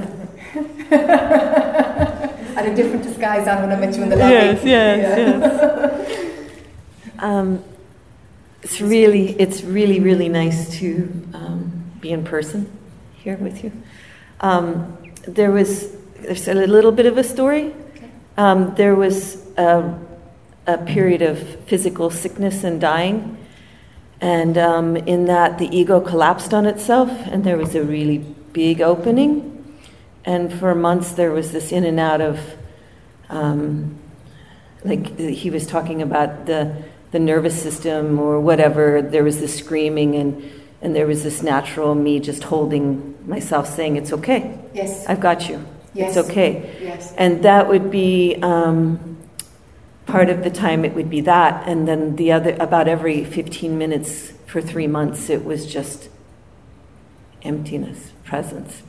I had a different disguise on when I met you in the lobby. Yes, yes, Yeah. yes. Um, it's really, it's really, really nice to um, be in person here with you. Um, there was there's a little bit of a story. Um, there was a, a period of physical sickness and dying, and um, in that the ego collapsed on itself, and there was a really big opening. And for months there was this in and out of um, like he was talking about the the nervous system or whatever. There was this screaming and and there was this natural me just holding myself, saying, "It's okay. Yes. I've got you. Yes. It's okay." Yes. And that would be um, part of the time. It would be that, and then the other about every fifteen minutes for three months, it was just emptiness, presence.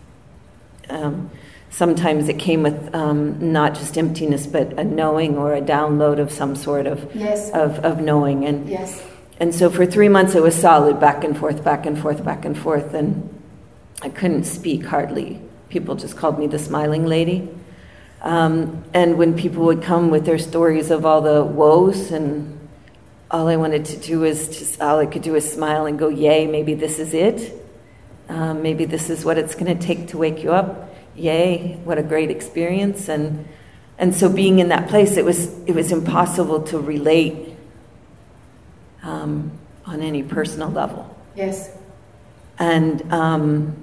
Um, sometimes it came with um, not just emptiness, but a knowing or a download of some sort of Yes. of, of knowing. And Yes. And so for three months it was solid, back and forth, back and forth, back and forth, and I couldn't speak hardly. People just called me the smiling lady. Um, and when people would come with their stories of all the woes, and all I wanted to do was just, all I could do was smile and go, Yay, maybe this is it. Um, maybe this is what it's going to take to wake you up. Yay, what a great experience. And, and so being in that place, it was, it was impossible to relate um, on any personal level. Yes. And, um,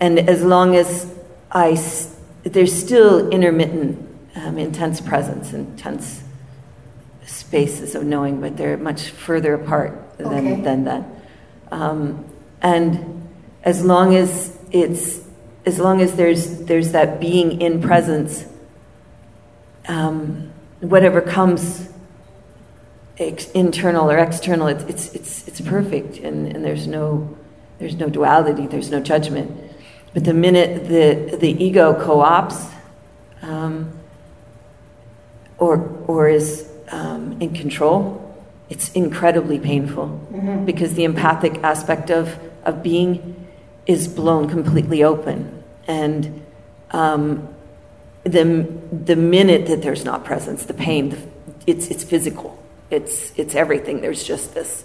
and as long as I, s- there's still intermittent, um, intense presence, intense spaces of knowing, but they're much further apart than, Okay. than that. Um, and as long as it's, as long as there's, there's that being in presence, um, whatever comes ex- internal or external, it's, it's, it's, it's perfect and, and there's, no, there's no duality, there's no judgment. But the minute the, the ego co opts um, or, or is um, in control, it's incredibly painful because the empathic aspect of, of being is blown completely open. And um, the, the minute that there's not presence, the pain, the, it's, it's physical. It's, it's everything. There's just this.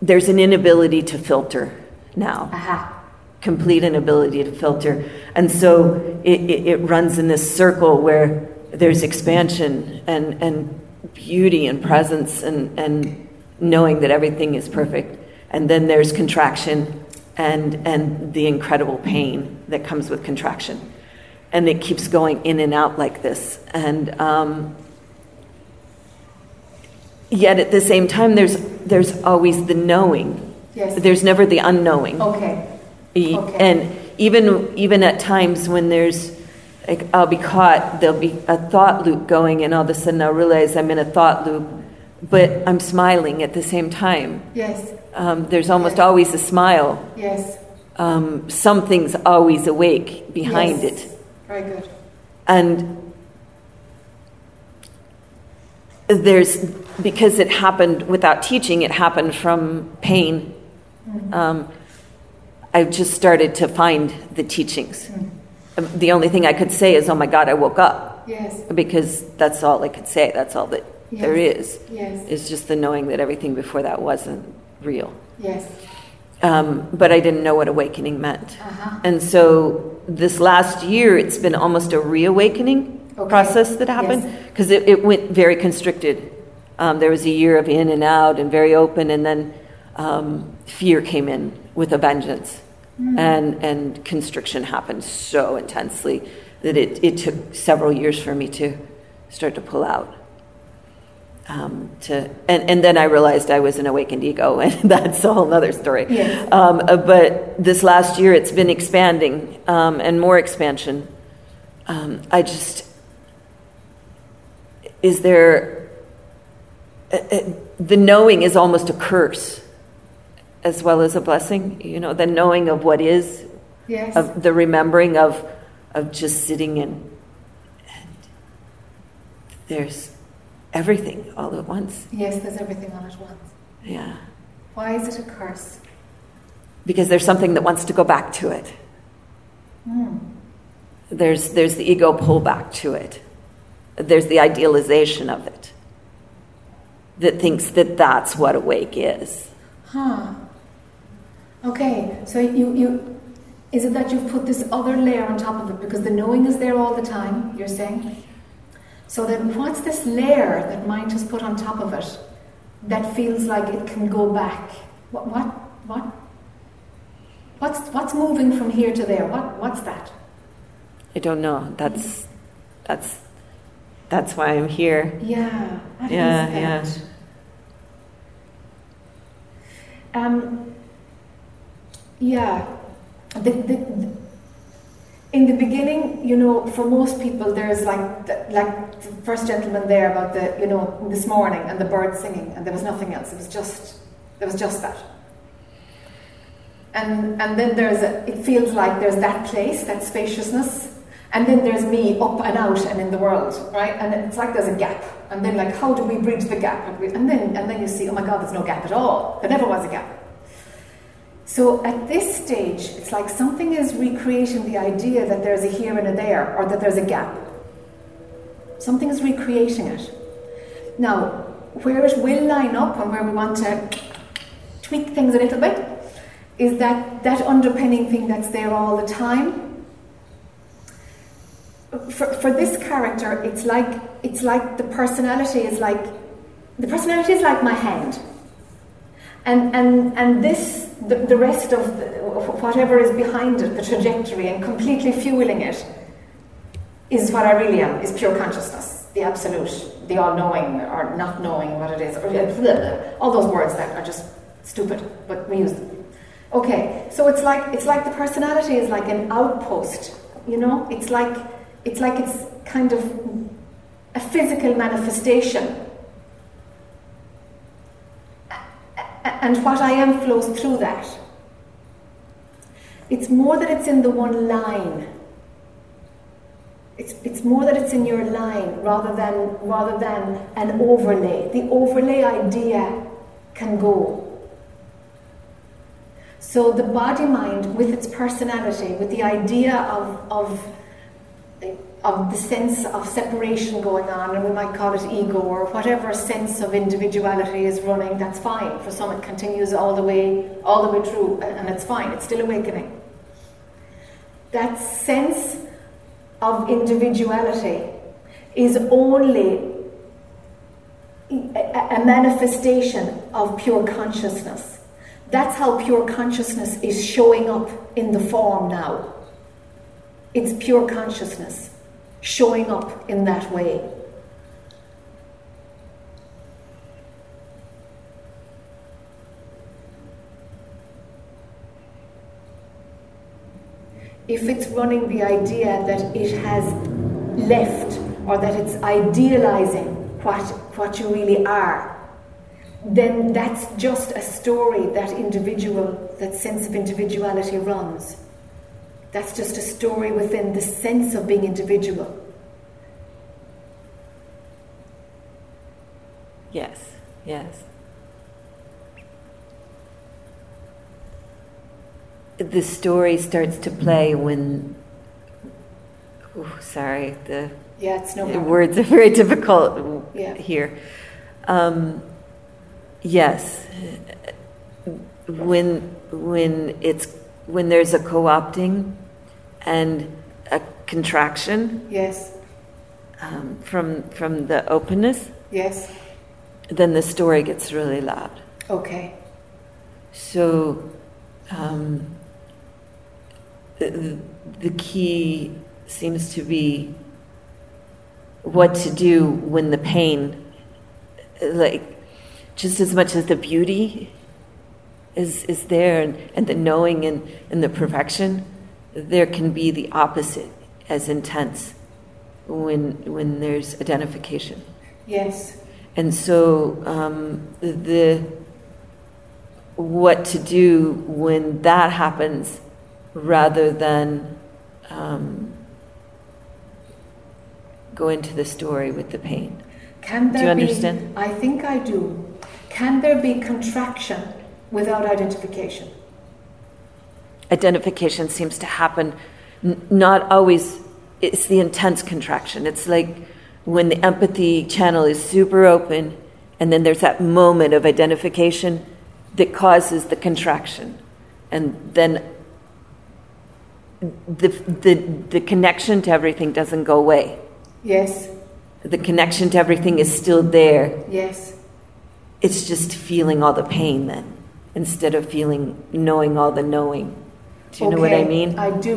There's an inability to filter now, Aha. complete inability to filter. And so it, it, it runs in this circle where there's expansion and, and beauty and presence and, and knowing that everything is perfect. And then there's contraction and, and the incredible pain that comes with contraction. And it keeps going in and out like this. And um, yet at the same time, there's, there's always the knowing. Yes. There's never the unknowing. Okay. E- Okay. And even even at times when there's, like, I'll be caught, there'll be a thought loop going, and all of a sudden I'll realize I'm in a thought loop, but I'm smiling at the same time. Yes. Um, there's almost Yes. always a smile. Yes. Um, something's always awake behind Yes. it, Very good. and there's because it happened without teaching. It happened from pain. Um, I just started to find the teachings. Um, The only thing I could say is, "Oh my God, I woke up," Yes. because that's all I could say. That's all that there Yes. is. Yes. Is just the knowing that everything before that wasn't real. Yes. Um, but I didn't know what awakening meant. Uh-huh. And so this last year, it's been almost a reawakening Okay. process that happened Yes. because it, it went very constricted. Um, there was a year of in and out and very open, and then um, fear came in with a vengeance. Hmm. And, and constriction happened so intensely that it, it took several years for me to, start to pull out. Um, to and, and then I realized I was an awakened ego, and that's a whole other story. Yes. Um, uh, but this last year, it's been expanding um, and more expansion. Um, I just is there uh, uh, the knowing is almost a curse as well as a blessing. You know, the knowing of what is, Yes. of the remembering of of just sitting in, and there's everything all at once. yes, there's everything all at once. Yeah. Why is it a curse? because there's something that wants to go back to it. Hmm. There's, there's the ego pull back to it. There's the idealization of it that thinks that that's what awake is. Huh. Okay, so you, you is it that you've put this other layer on top of it because the knowing is there all the time, you're saying? So then what's this layer that mind has put on top of it that feels like it can go back? What what what what's what's moving from here to there? What what's that? I don't know. That's, that's, that's why I'm here. Yeah, Yeah, yeah. Um, yeah, the, the, the- in the beginning, you know, for most people, there's like the, like the first gentleman there about the, you know, this morning and the birds singing, and there was nothing else. It was just there was just that. And and then there's a, it feels like there's that place, that spaciousness, and then there's me up and out and in the world, right? And it's like there's a gap, and then like how do we bridge the gap? And, and then and then you see, oh my God, there's no gap at all. There never was a gap. So at this stage, it's like something is recreating the idea that there's a here and a there, or that there's a gap. Something is recreating it. Now, where it will line up and where we want to tweak things a little bit is that that underpinning thing that's there all the time. For, for this character, it's like it's like the personality is like the personality is like my hand and and and this the, the rest of the, whatever is behind it the trajectory and completely fueling it is what i really am is pure consciousness the absolute the all-knowing or not knowing what it is or all those words that are just stupid but we use them. Okay so it's like it's like the personality is like an outpost you know? It's like it's like it's kind of a physical manifestation and what I am flows through that. It's more that it's in the one line. It's, it's more that it's in your line rather than, rather than an overlay. The overlay idea can go. So the body mind, with its personality, with the idea of, of of the sense of separation going on, and we might call it ego or whatever sense of individuality is running, that's fine. For some, it continues all the way, all the way through, and it's fine. It's still awakening. That sense of individuality is only a manifestation of pure consciousness. That's how pure consciousness is showing up in the form now. It's pure consciousness showing up in that way. If it's running the idea that it has left or that it's idealizing what, what you really are, then that's just a story that individual, that sense of individuality runs. That's just a story within the sense of being individual. Yes, yes. The story starts to play when. Oh, sorry, the Yeah, it's no the words are very difficult Yeah. here. Um, yes, when when it's when there's a co-opting and a contraction Yes, um, from from the openness, yes. then the story gets really loud. Okay. So um, the, the key seems to be what to do when the pain, like, just as much as the beauty is, is there and, and the knowing and, and the perfection, there can be the opposite as intense when, when there's identification. Yes. And so um, the what to do when that happens rather than um, go into the story with the pain. Can there Do you be- I think I do. Can there be contraction without identification? Identification seems to happen n- not always, it's the intense contraction. It's like when the empathy channel is super open, and then there's that moment of identification that causes the contraction. And then the, the, the connection to everything doesn't go away. Yes, The connection to everything is still there. yes. It's just feeling all the pain then, instead of feeling, knowing all the knowing. Do you know what I mean? I do,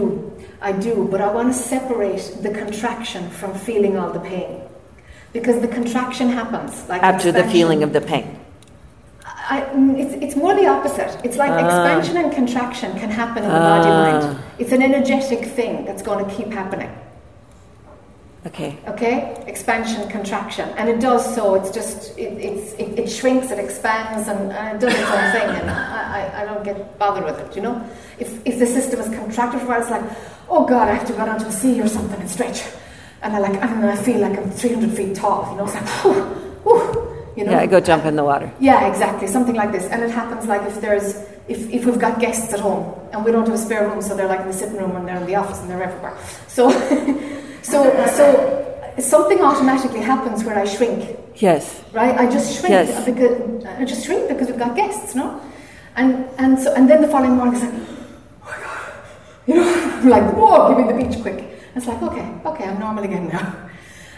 I do, but I want to separate the contraction from feeling all the pain. Because the contraction happens like After the feeling of the pain. I, mm, it's, it's more the opposite. It's like Ah. expansion and contraction can happen in the body mind. It's an energetic thing that's going to keep happening. Okay. Okay, expansion, contraction, and it does so. It's just it, it's it, it shrinks, it expands, and, and it does its own thing. And I, I, I don't get bothered with it. You know, if if the system is contracted for a while, it's like, oh God, I have to go down to the sea or something and stretch, and I like and then I feel like I'm 300 feet tall. You know, it's like, whew, whew, you know. Yeah, I go jump in the water. Yeah, exactly, something like this. And it happens like if there's if, if we've got guests at home and we don't have a spare room, so they're like in the sitting room and they're in the office and they're everywhere. So so so something automatically happens where I shrink, Yes. right? I just shrink Yes. because I just shrink because we've got guests, no? And and so and then the following morning it's like, oh my god, you know, I'm like, whoa, give me the beach quick. And it's like, okay, okay, I'm normal again now.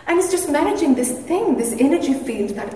And it's just managing this thing, this energy field that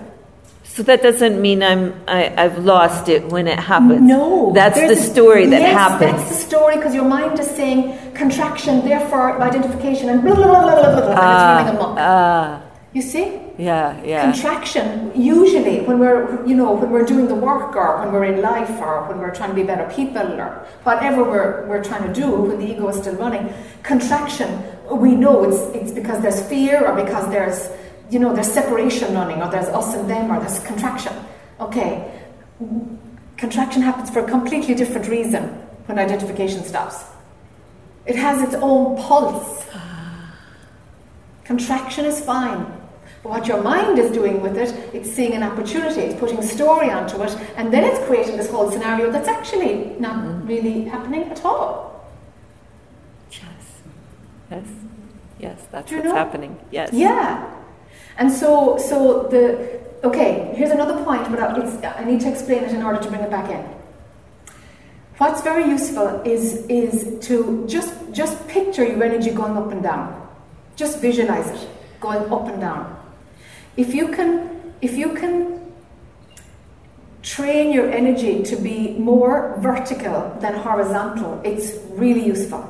So that doesn't mean I'm I, I've lost it when it happens. No, That's the a- story that yes, happens. That's the story because your mind is saying contraction, therefore identification, and blah blah blah blah blah, blah and it's running amok. Ah, you see, yeah, yeah. contraction usually when we're you know when we're doing the work or when we're in life or when we're trying to be better people or whatever we're we're trying to do when the ego is still running, contraction we know it's it's because there's fear or because there's you know there's separation running or there's us and them or there's contraction. Okay, contraction happens for a completely different reason when identification stops. It has its own pulse. Contraction is fine. But what your mind is doing with it, it's seeing an opportunity, it's putting story onto it, and then it's creating this whole scenario that's actually not really happening at all. Yes. Yes. Yes, that's what's know? happening. Yes. Yeah. And so, so the okay. Here's another point, but I- I need to explain it in order to bring it back in. What's very useful is is to just just picture your energy going up and down. Just visualize it going up and down. If you can, if you can train your energy to be more vertical than horizontal, it's really useful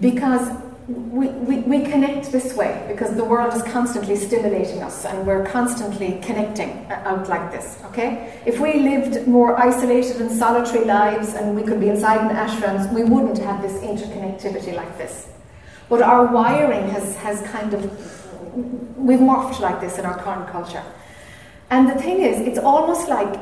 because we, we, we connect this way because the world is constantly stimulating us and we're constantly connecting out like this okay? If we lived more isolated and solitary lives and we could be inside in ashrams we wouldn't have this interconnectivity like this. But our wiring has, has kind of we've morphed like this in our current culture. And the thing is it's almost like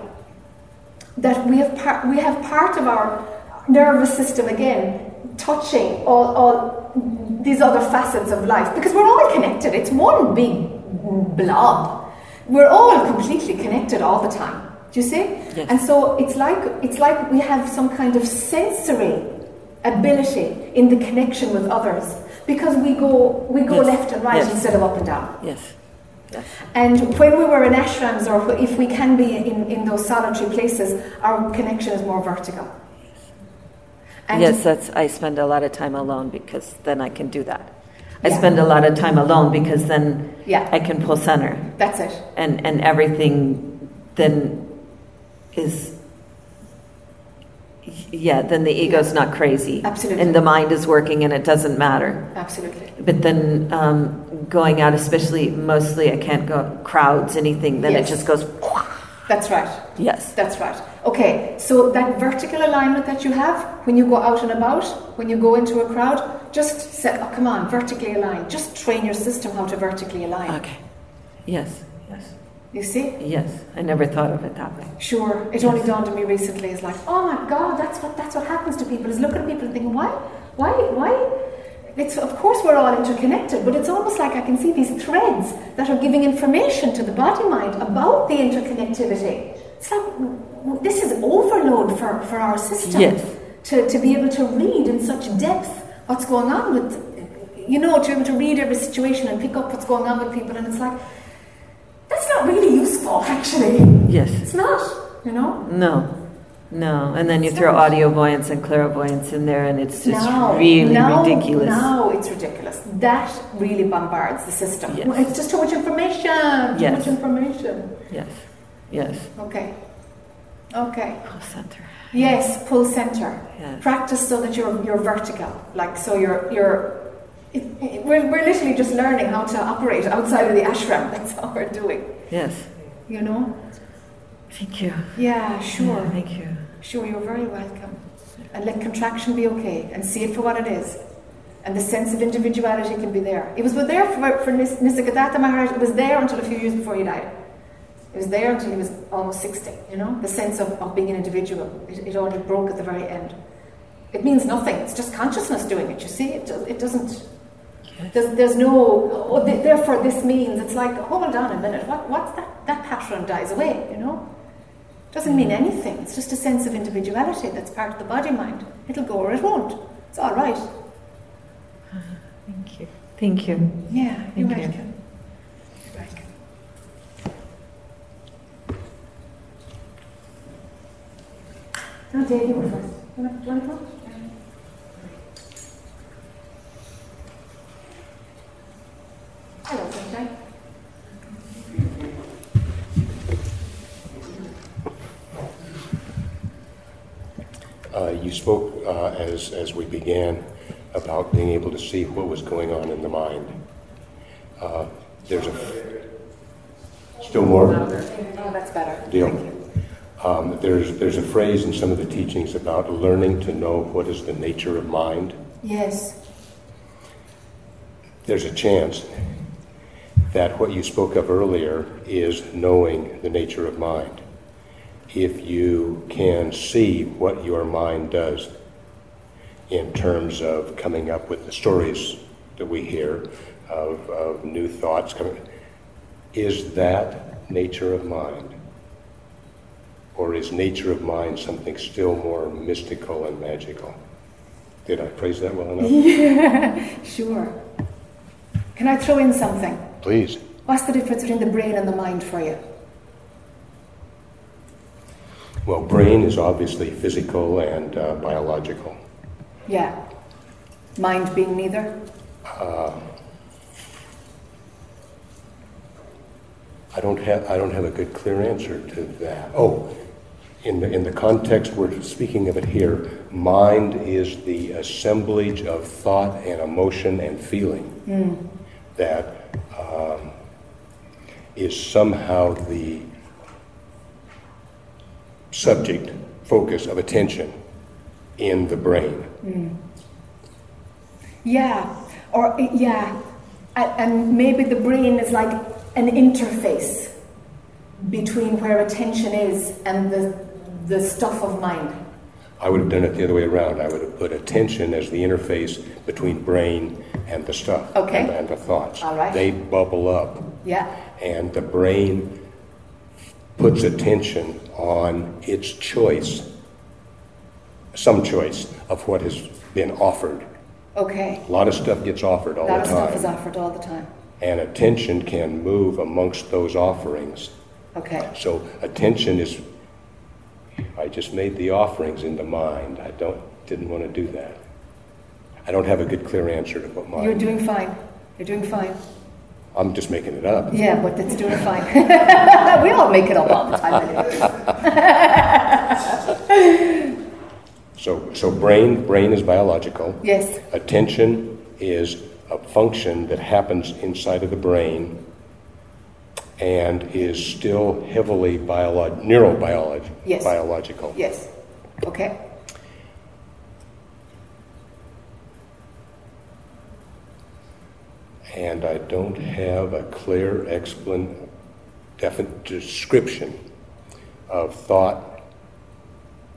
that we have part, we have part of our nervous system again touching all, all these other facets of life because we're all connected. It's one big blob. We're all completely connected all the time. Do you see? Yes. And so it's like it's like we have some kind of sensory ability in the connection with others because we go we go Yes. left and right Yes. instead of up and down. Yes. Yes. And when we were in ashrams, or if we can be in, in those solitary places, our connection is more vertical. And yes, that's. I spend a lot of time alone because then I can do that. I Yeah. spend a lot of time alone because then Yeah. I can pull center, that's it. and and everything then is yeah, then the ego's not crazy. Absolutely. And the mind is working and it doesn't matter. Absolutely. But then um, going out, especially mostly, I can't go crowds, anything, then Yes. it just goes, That's right. yes. That's right. Okay, so that vertical alignment that you have when you go out and about, when you go into a crowd, just set, oh, come on, vertically align. Just train your system how to vertically align. Okay. Yes, yes, You see? yes. I never thought of it that way. Sure. It only dawned on me recently. It's like, oh my God, that's what that's what happens to people. Is looking at people and thinking, why, why, why? It's of course we're all interconnected, but it's almost like I can see these threads that are giving information to the body mind about the interconnectivity. It's like this is overload for, for our system Yes. to, to be able to read in such depth what's going on with you know, to be able to read every situation and pick up what's going on with people and it's like that's not really useful actually. Yes. It's not, you know? No. No. And then you throw audio voyance and clairvoyance in there and it's just now, really now, ridiculous. Now it's ridiculous. That really bombards the system. Yes. Well, It's just too much information. Too Yes. much information. Yes. Yes. Okay. Okay. Oh, center. Yes, pull center. Yes. Practice so that you're you're vertical. Like so you're you're it, it- we're, we're literally just learning how to operate outside of the ashram. That's all we're doing. Yes. You know? Thank you. Yeah, sure. Yeah, thank you. Sure, you're very welcome. And let contraction be okay and see it for what it is. And the sense of individuality can be there. It was there for, for Nis- Nisargadatta Maharaj, it was there until a few years before he died. It was there until he was almost 60, you know? The sense of, of being an individual. It, it only broke at the very end. It means nothing. It's just consciousness doing it, you see? It, it doesn't. There's, there's no, oh, th- therefore this means, it's like, hold on a minute, what, what's that? That pattern dies away, you know? Doesn't mean anything. It's just a sense of individuality that's part of the body mind. It'll go or it won't. It's all right. Thank you. Thank you. Yeah, you're welcome. You're. No, Dave, you go first. Do you want to go? Hello, sunshine. Uh, You spoke uh, as, as we began about being able to see what was going on in the mind. Uh, There's a, still more? Oh, that's better. Deal. Um, There's, there's a phrase in some of the teachings about learning to know what is the nature of mind. Yes. There's a chance that what you spoke of earlier is knowing the nature of mind. If you can see what your mind does in terms of coming up with the stories that we hear of, of new thoughts coming, is that nature of mind? Or is nature of mind something still more mystical and magical? Did I phrase that well enough? Yeah, Sure. Can I throw in something? Please. What's the difference between the brain and the mind for you? Well, brain is obviously physical and uh, biological. Yeah. Mind being neither? I don't have I don't have a good clear answer to that. Oh, in the in the context we're speaking of it here, mind is the assemblage of thought and emotion and feeling that um, is somehow the subject focus of attention in the brain. Mm. Yeah. Or, yeah. And maybe the brain is like an interface between where attention is and the, the stuff of mind. I would have done it the other way around. I would have put attention as the interface between brain and the stuff Okay. and, and the thoughts. All right. They bubble up, Yeah. and the brain puts attention on its choice, some choice of what has been offered. Okay. A lot of stuff gets offered all the time. That the stuff is offered all the time. and attention can move amongst those offerings. Okay. So attention is. I just made the offerings into mind. I don't didn't want to do that. I don't have a good clear answer to what mind. You're doing fine. You're doing fine. I'm just making it up. Yeah, but it's doing fine. we all make it up all the time. So, so brain, brain is biological. Yes. Attention is a function that happens inside of the brain and is still heavily biolo- neurobiological. Yes. Biological. Yes. Okay. And I don't have a clear explan- definite description of thought.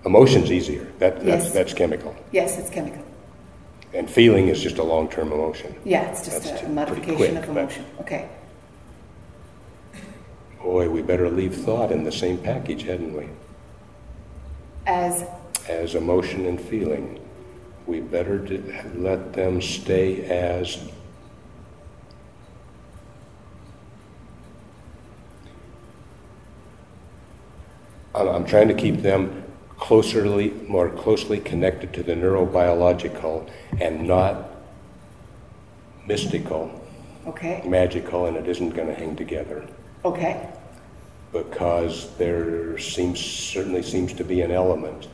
Emotion's easier. That, that's, Yes. that's chemical. Yes, it's chemical. And feeling is just a long-term emotion. Yeah, it's just That's a modification quick, of but- emotion. Okay. Boy, we better leave thought in the same package, hadn't we? As As emotion and feeling. We better d- let them stay as I'm, I'm trying to keep them closerly, more closely connected to the neurobiological and not mystical, okay. magical, and it isn't going to hang together. Okay. because there seems certainly seems to be an element,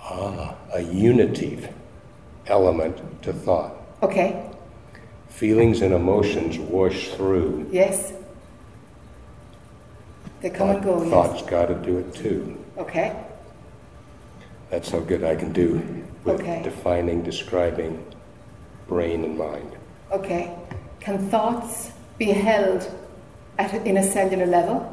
ah, a unitive element to thought. Okay. Feelings and emotions wash through. Yes. They come and go. Yes. Thought's got to do it too. Okay. That's how good I can do with Okay. defining, describing brain and mind. Okay. Can thoughts be held at a, in a cellular level?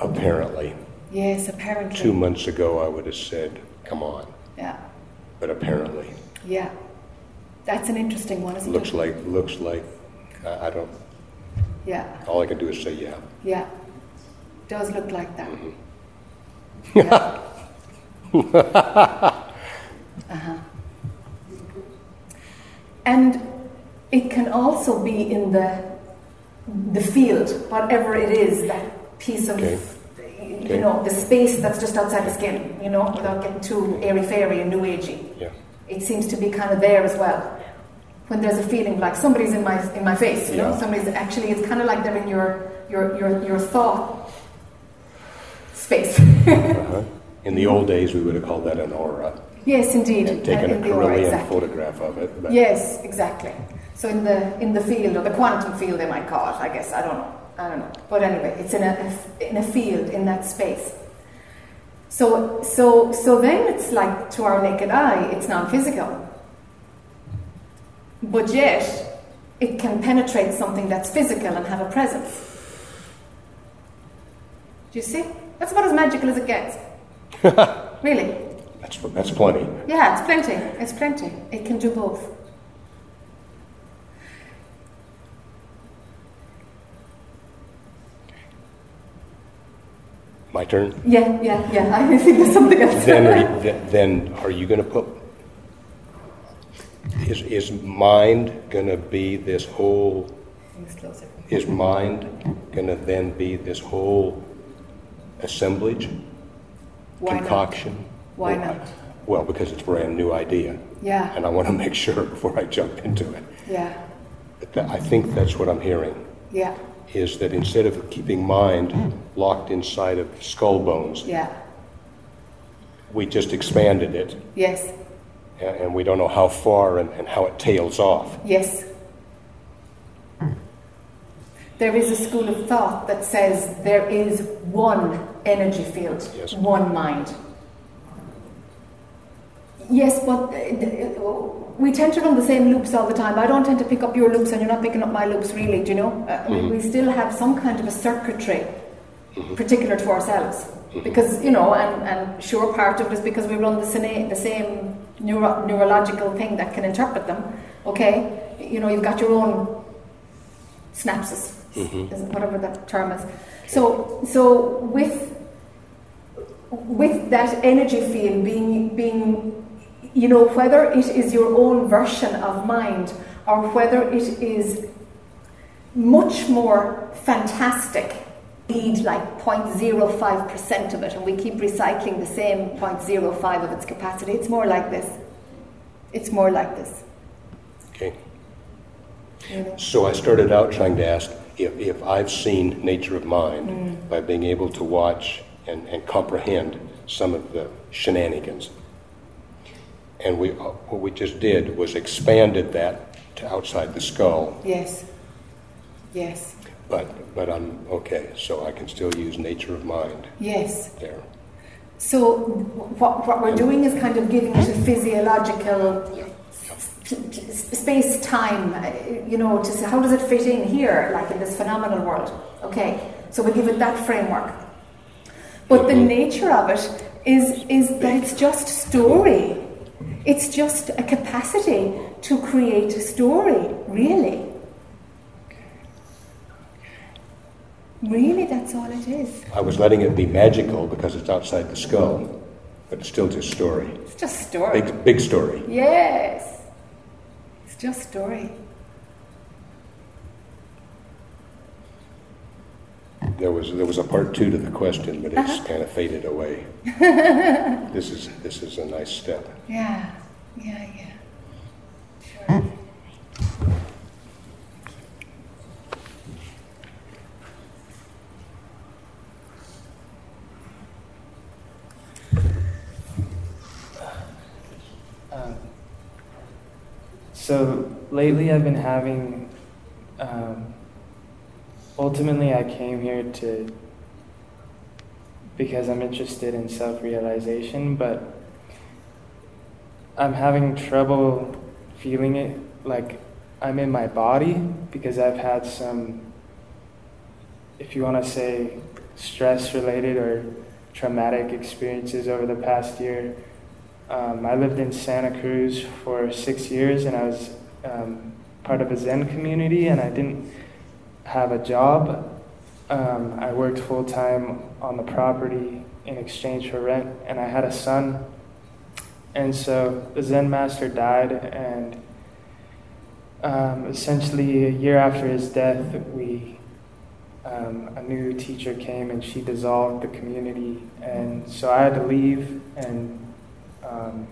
Apparently, Yes, apparently. two months ago I would have said, "Come on," Yeah. but apparently, Yeah. That's an interesting one, isn't it? looks it? like looks like I I don't. Yeah. All I can do is say, "Yeah." Yeah. Does look like that. Mm-hmm. Yeah. uh-huh. And it can also be in the the field, whatever it is, that piece of Okay. you Okay. know, the space that's just outside the skin, you know, without getting too airy fairy and new agey. Yeah. It seems to be kind of there as well. When there's a feeling like somebody's in my in my face, you know, somebody's actually it's kind of like they're in your your your, your thought space. Uh-huh. In the old days, we would have called that an aura yes, indeed. and taken in a Kirlian exactly. photograph of it. But Yes, exactly. So in the in the field or the quantum field, they might call it. I guess I don't know. I don't know. But anyway, it's in a in a field in that space. So so so then it's like to our naked eye, it's non-physical. But yet, it can penetrate something that's physical and have a presence. Do you see? That's about as magical as it gets. really. that's that's plenty. Yeah, it's plenty. It's plenty. It can do both. My turn. Yeah, yeah, yeah. I think there's something else. then, are you, th- then are you going to put? Is is mind going to be this whole? Is mind going to then be this whole assemblage, Why not? concoction? Why Well, not? Well, because it's a brand new idea, Yeah, and I want to make sure before I jump into it. yeah, I think that's what I'm hearing. yeah, is that instead of keeping mind locked inside of skull bones, yeah. we just expanded it, Yes, a- and we don't know how far and, and how it tails off. yes. There is a school of thought that says there is one energy field, Yes. one mind. Yes, but uh, we tend to run the same loops all the time. I don't tend to pick up your loops, and you're not picking up my loops, really. Do you know? Uh, we- We still have some kind of a circuitry particular to ourselves, because you know, and, and sure, part of it is because we run the same the same neuro, neurological thing that can interpret them. Okay, you know, you've got your own synapses, mm-hmm. is it- whatever that term is. So, so with with that energy field being being you know whether it is your own version of mind or whether it is much more fantastic need like 0.05% of it and we keep recycling the same 0.05 of its capacity it's more like this it's more like this Okay. you know? So I started out trying to ask if, if I've seen nature of mind Mm. by being able to watch and, and comprehend some of the shenanigans. And we, what we just did was expanded that to outside the skull. Yes. Yes. But, but I'm okay, so I can still use nature of mind Yes. there. So what, what we're doing is kind of giving it a physiological space time, you know, to say how does it fit in here, like in this phenomenal world. Okay, so we give it that framework. But the mm-hmm. nature of it is is that it's just story. It's just a capacity to create a story, really. Really, that's all it is. I was letting it be magical because it's outside the skull, but it's still just story. It's just story. Big, big story. Yes. It's just story. There was, there was a part two to the question, but it's Uh-huh. kind of faded away. This is, this is a nice step. Yeah. Yeah, yeah. Sure. Um, so lately, I've been having. Um, ultimately, I came here to because I'm interested in self-realization, but I'm having trouble feeling it like I'm in my body because I've had some, if you want to say, stress-related or traumatic experiences over the past year. Um, I lived in Santa Cruz for six years, and I was um, part of a Zen community, and I didn't have a job. Um, I worked full time on the property in exchange for rent, and I had a son. And so the Zen master died, and um, essentially a year after his death, we um, a new teacher came, and she dissolved the community, and so I had to leave and um,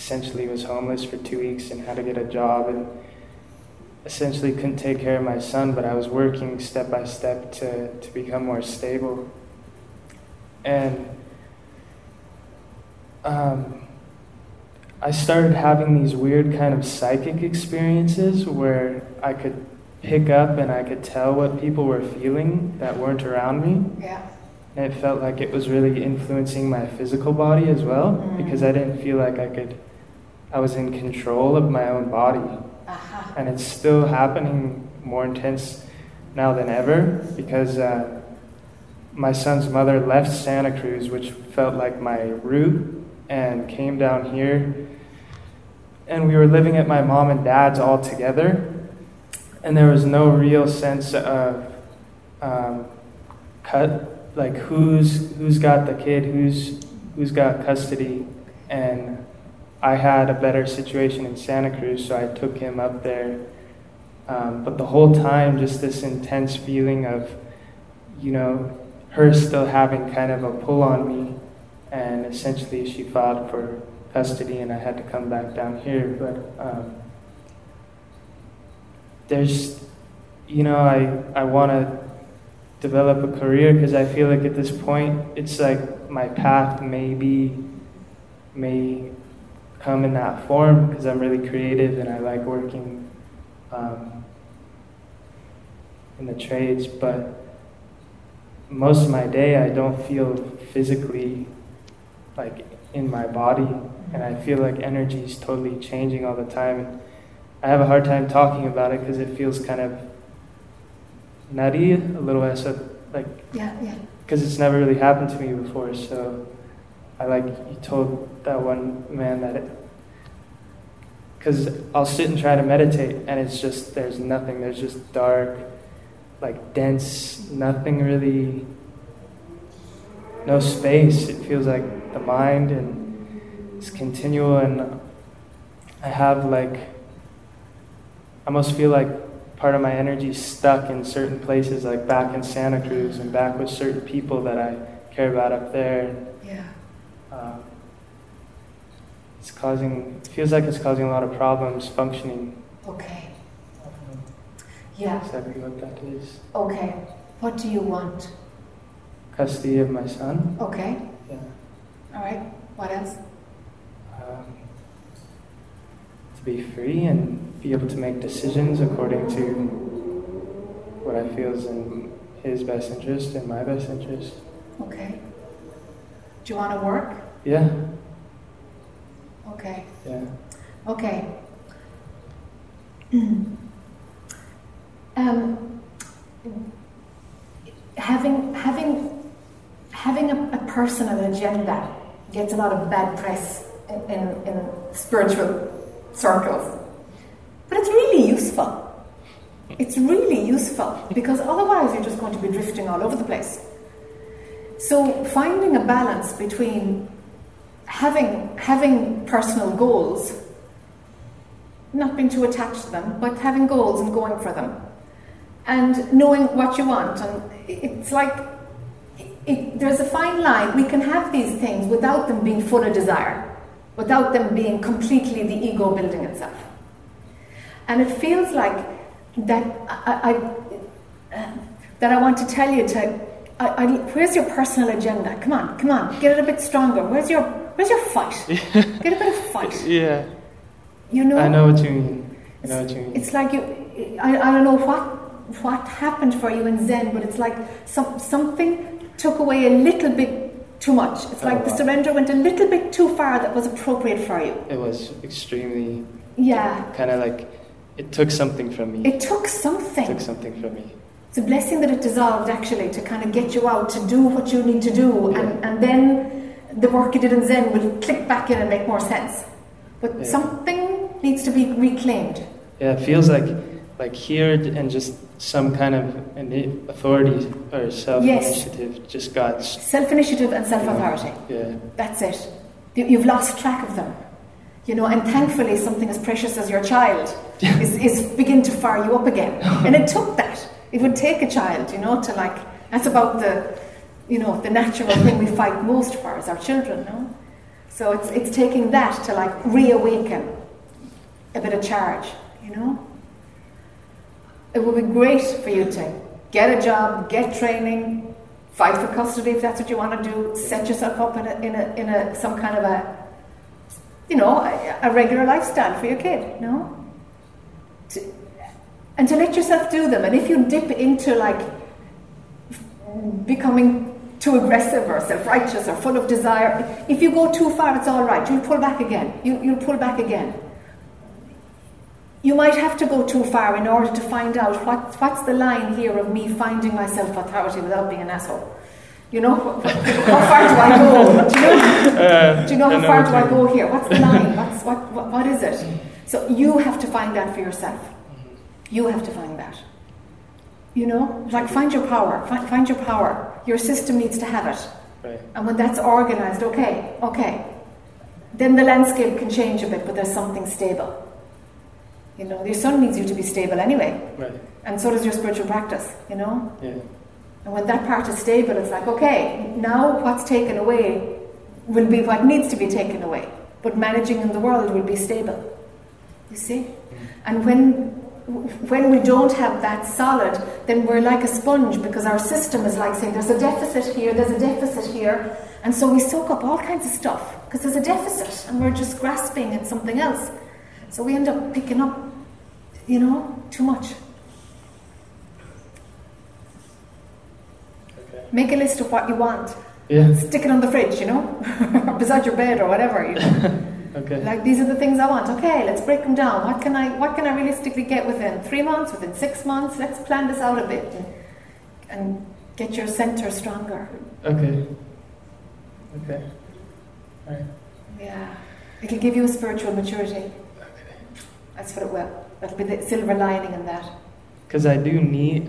essentially was homeless for two weeks and had to get a job and essentially couldn't take care of my son, but I was working step by step to, to become more stable. And um, I started having these weird kind of psychic experiences where I could pick up and I could tell what people were feeling that weren't around me. Yeah. And it felt like it was really influencing my physical body as well because I didn't feel like I could, I was in control of my own body. Aha. And it's still happening more intense now than ever because uh, my son's mother left Santa Cruz, which felt like my root, and came down here. And we were living at my mom and dad's all together. And there was no real sense of um, cut like who's who's got the kid, who's who's got custody, and I had a better situation in Santa Cruz, so I took him up there. Um, but the whole time, just this intense feeling of, you know, her still having kind of a pull on me, and essentially she filed for custody, and I had to come back down here. But um, there's, you know, I I want to develop a career because I feel like at this point it's like my path maybe may come in that form because I'm really creative and I like working um, in the trades, but most of my day I don't feel physically like in my body and I feel like energy is totally changing all the time. And I have a hard time talking about it because it feels kind of nutty, a little eso- like Yeah, yeah. because it's never really happened to me before. So I like you told that one man that it because I'll sit and try to meditate and it's just there's nothing. There's just dark, like dense, nothing really. No space. It feels like the mind and it's continual and I have like I almost feel like part of my energy stuck in certain places, like back in Santa Cruz and back with certain people that I care about up there. Um, it's causing, it feels like it's causing a lot of problems functioning. Okay. Yeah. Exactly what that is. Okay. What do you want? custody of my son. Okay. Yeah. All right. What else? Um, to be free and be able to make decisions according to what I feel is in his best interest and my best interest. Okay. Do you want to work? Yeah. Okay. Yeah. Okay. um, having having having a, a personal agenda gets a lot of bad press in, in, in spiritual circles, but it's really useful. It's really useful because otherwise you're just going to be drifting all over the place. So finding a balance between having having personal goals, not being too attached to them, but having goals and going for them, and knowing what you want. And it's like it, there's a fine line. We can have these things without them being full of desire, without them being completely the ego building itself. And it feels like that I, I that I want to tell you to. I, I, where's your personal agenda? Come on, come on, get it a bit stronger. Where's your Where's your fight? Get a bit of fight. Yeah. You know. I know what you mean. I know what you mean. It's like you. I, I don't know what what happened for you in Zen, but it's like some something took away a little bit too much. It's like Oh, the surrender went a little bit too far that was appropriate for you. It was extremely Yeah. kind of like it took something from me. It took something. It took something from me. It's a blessing that it dissolved actually to kind of get you out to do what you need to do, and, and then the work you did in Zen will click back in and make more sense. But Yeah. something needs to be reclaimed. Yeah, it feels like like here and just some kind of authority or self initiative just got Self initiative and self authority. yeah That's it. You- You've lost track of them. You know, and thankfully something as precious as your child is, is begin to fire you up again. And it took that. It would take a child, you know, to like that's about the you know, the natural thing we fight most for is our children, no? So it's it's taking that to like reawaken a bit of charge, you know? It would be great for you to get a job, get training, fight for custody if that's what you want to do, set yourself up in a, in a, in a some kind of a, you know, a, a regular lifestyle for your kid, no? To, and to let yourself do them. And if you dip into like becoming too aggressive or self-righteous or full of desire, if you go too far, it's all right. You'll pull back again. You, you'll pull back again. You might have to go too far in order to find out what, what's the line here of me finding my self-authority without being an asshole. You know, how far do I go? Do you know, do you know how far do I go here? What's the line? What's, what, what, what is it? So you have to find that for yourself. You have to find that. You know, like find your power. Find, find your power. Your system needs to have it. right And when that's organized, okay, okay, then the landscape can change a bit, but there's something stable. You know, your son needs you to be stable anyway, right and so does your spiritual practice, you know? yeah And when that part is stable, it's like, okay, now what's taken away will be what needs to be taken away, but managing in the world will be stable. You see? Mm-hmm. And when when we don't have that solid, then we're like a sponge because our system is like saying there's a deficit here, there's a deficit here, and so we soak up all kinds of stuff because there's a deficit and we're just grasping at something else. So we end up picking up, you know, too much. okay Make a list of what you want. yeah Stick it on the fridge, you know, beside your bed or whatever. You know? okay Like these are the things I want. Okay, let's break them down. What can I what can I realistically get within three months, within six months? Let's plan this out a bit and, and get your center stronger. okay okay all right Yeah, it'll give you a spiritual maturity. Okay. That's what it will. That'll be the silver lining in that. because I do need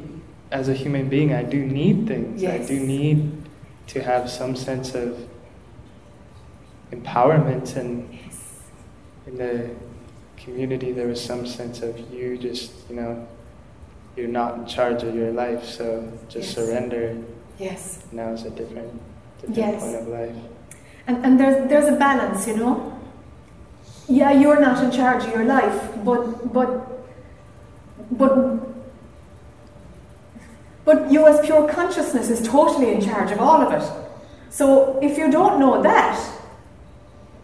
as a human being I do need things I do need to have some sense of empowerment and in the community there was some sense of you just you know you're not in charge of your life so just Yes. surrender Yes. now is a different different Yes. point of life And, and there's, there's a balance, you know? Yeah, you're not in charge of your life, but, but, but But you, as pure consciousness, is totally in charge of all of it. So if you don't know that,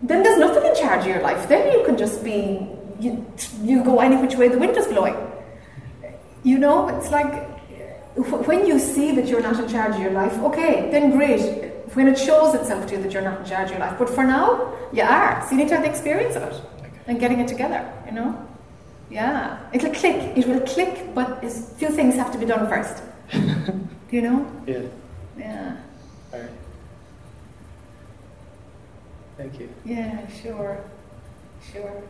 then there's nothing in charge of your life. Then you can just be, you, you go any which way the wind is blowing. You know, it's like when you see that you're not in charge of your life, okay, then great. When it shows itself to you that you're not in charge of your life. But for now, you are. So you need to have the experience of it and getting it together, you know? Yeah. It'll click. It will click, but a few things have to be done first. Do you know? Yeah. Yeah. All right. Thank you. Yeah, sure. Sure.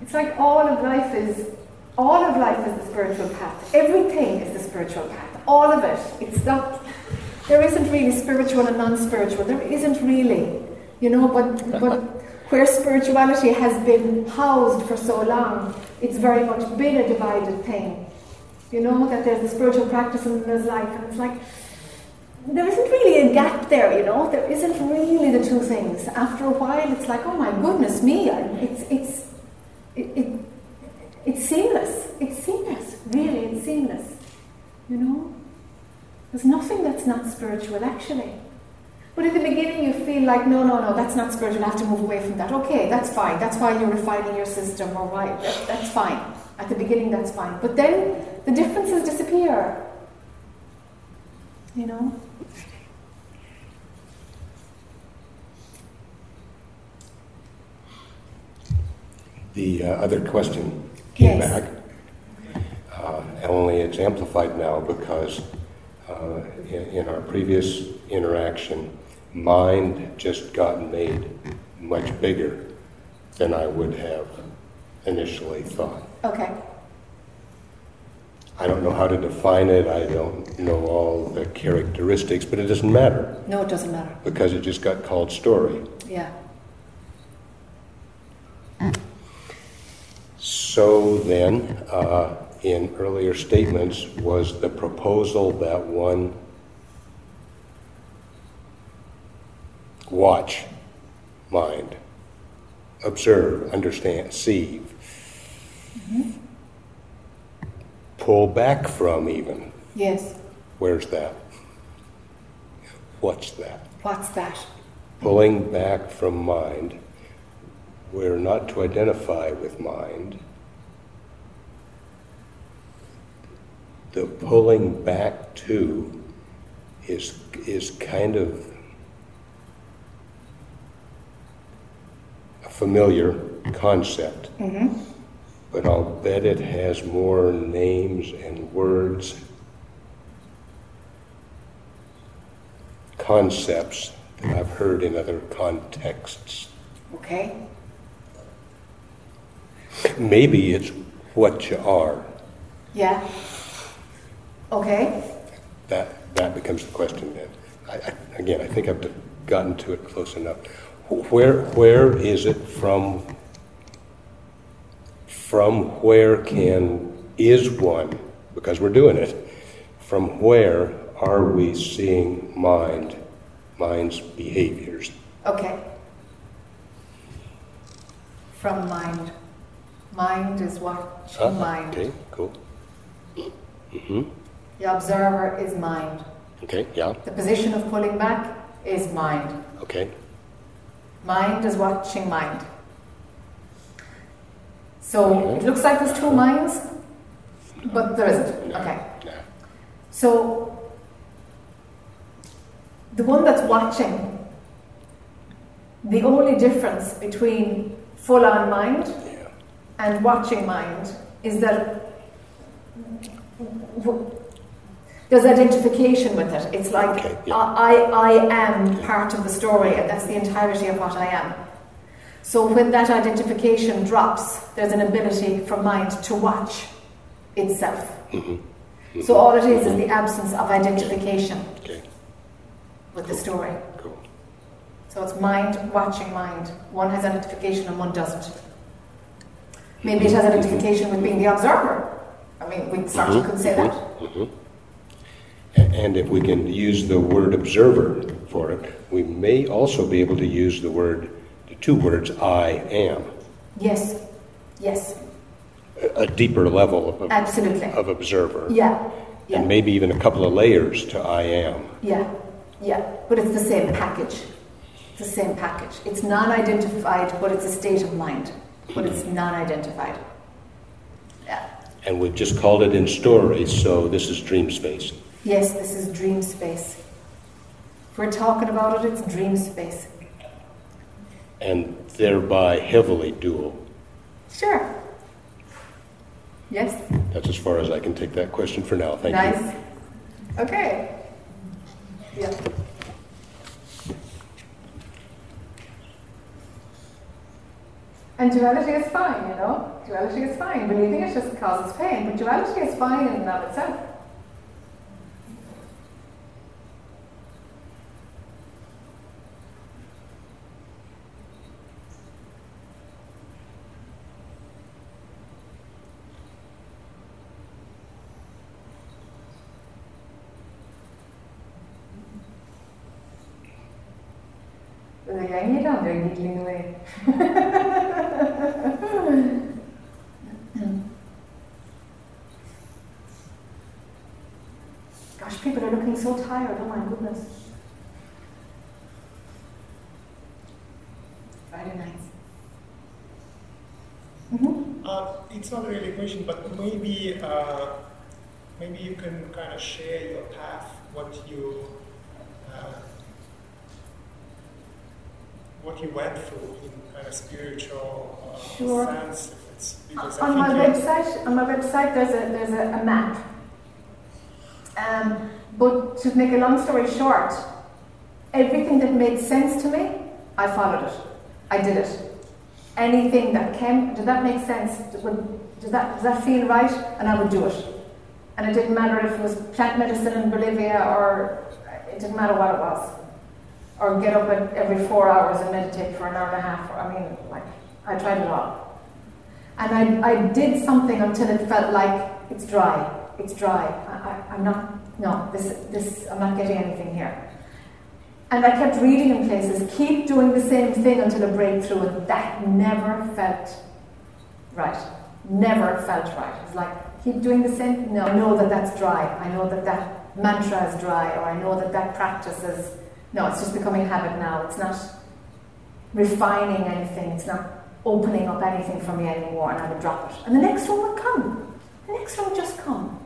It's like all of life is all of life is the spiritual path. Everything is the spiritual path. All of it. It's not there isn't really spiritual and non-spiritual. There isn't really. You know, but but where spirituality has been housed for so long, it's very much been a divided thing. You know, that there's the spiritual practice and there's life, and it's like there isn't really a gap there, you know. There isn't really the two things. After a while, it's like, oh my goodness me, it's it's it, it it's seamless. It's seamless. Really, it's seamless. You know, there's nothing that's not spiritual actually. But in the beginning, you feel like, no, no, no, that's not spiritual. I have to move away from that. Okay, that's fine. That's why you're refining your system, or why that, that's fine. At the beginning, that's fine. But then the differences disappear. You know? The uh, other question came Yes. back. Uh, only it's amplified now because uh, in, in our previous interaction, mind just got made much bigger than I would have initially thought. Okay. I don't know how to define it, I don't know all the characteristics, but it doesn't matter No, it doesn't matter. because it just got called story. Yeah. So then, uh, in earlier statements, was the proposal that one watch mind, observe, understand, see, pull back from even. Yes. Where's that? What's that? What's that? Pulling back from mind. We're not to identify with mind. The pulling back to is, is kind of a familiar concept. Mm-hmm. But I'll bet it has more names and words, concepts that I've heard in other contexts. Okay. Maybe it's what you are. Yeah. Okay. That, that becomes the question then. I, I, again, I think I've gotten to it close enough. Where, where is it from? From where can, is one, because we're doing it, from where are we seeing mind, mind's behaviors? Okay. From mind. Mind is watching Ah, mind. Okay, cool. hmm The observer is mind. Okay, yeah, The position of pulling back is mind. okay. Mind is watching mind. So it looks like there's two minds, but there isn't. Okay. So the one that's watching, the only difference between full on mind and watching mind is that there's identification with it. It's like Okay, yeah. I, I am part of the story, and that's the entirety of what I am. So when that identification drops, there's an ability for mind to watch itself. Mm-hmm. mm-hmm. So all it is is mm-hmm. the absence of identification Okay, with the story. cool. So it's mind watching mind. One has identification and one doesn't. Maybe it has mm-hmm. identification with being the observer. I mean, we certainly could say that. And if we can use the word observer for it, we may also be able to use the word, two words, I am. Yes, yes, a deeper level of, absolutely. of observer. Yeah, yeah. And maybe even a couple of layers to I am. Yeah, yeah, but it's the same package. It's the same package. It's non identified, but it's a state of mind, but it's mm-hmm. non identified. Yeah. And we've just called it in story, so this is dream space. Yes, this is dream space. If we're talking about it, it's dream space. And thereby heavily dual. Sure. Yes, That's as far as I can take that question for now. Thank nice. you. Nice. Okay. Yeah. And duality is fine, you know? Duality is fine. Believing it just causes pain, but duality is fine in and of itself. There's a young Gosh, people are looking so tired. Oh my goodness. Friday nights. Mm-hmm. Uh, it's not really a question, but maybe uh, maybe you can kind of share your path, what you uh, what you went through in kind of spiritual uh, Sure. sense. If it's on my website, on my website, there's a there's a, a map. Um, but to make a long story short, everything that made sense to me, I followed it. I did it. Anything that came, did that make sense? Does that does that feel right? And I would do it. And it didn't matter if it was plant medicine in Bolivia or it didn't matter what it was. Or get up every four hours and meditate for an hour and a half. I mean, like I tried it all. And I, I did something until it felt like it's dry. It's dry. I, I, I'm not, no, this, this, I'm not getting anything here. And I kept reading in places, keep doing the same thing until a breakthrough, and that never felt right. Never felt right. It's like, keep doing the same. No, I know that that's dry. I know that that mantra is dry, or I know that that practice is. No, it's just becoming a habit now. It's not refining anything. It's not opening up anything for me anymore, and I would drop it. And the next one would come. The next one would just come.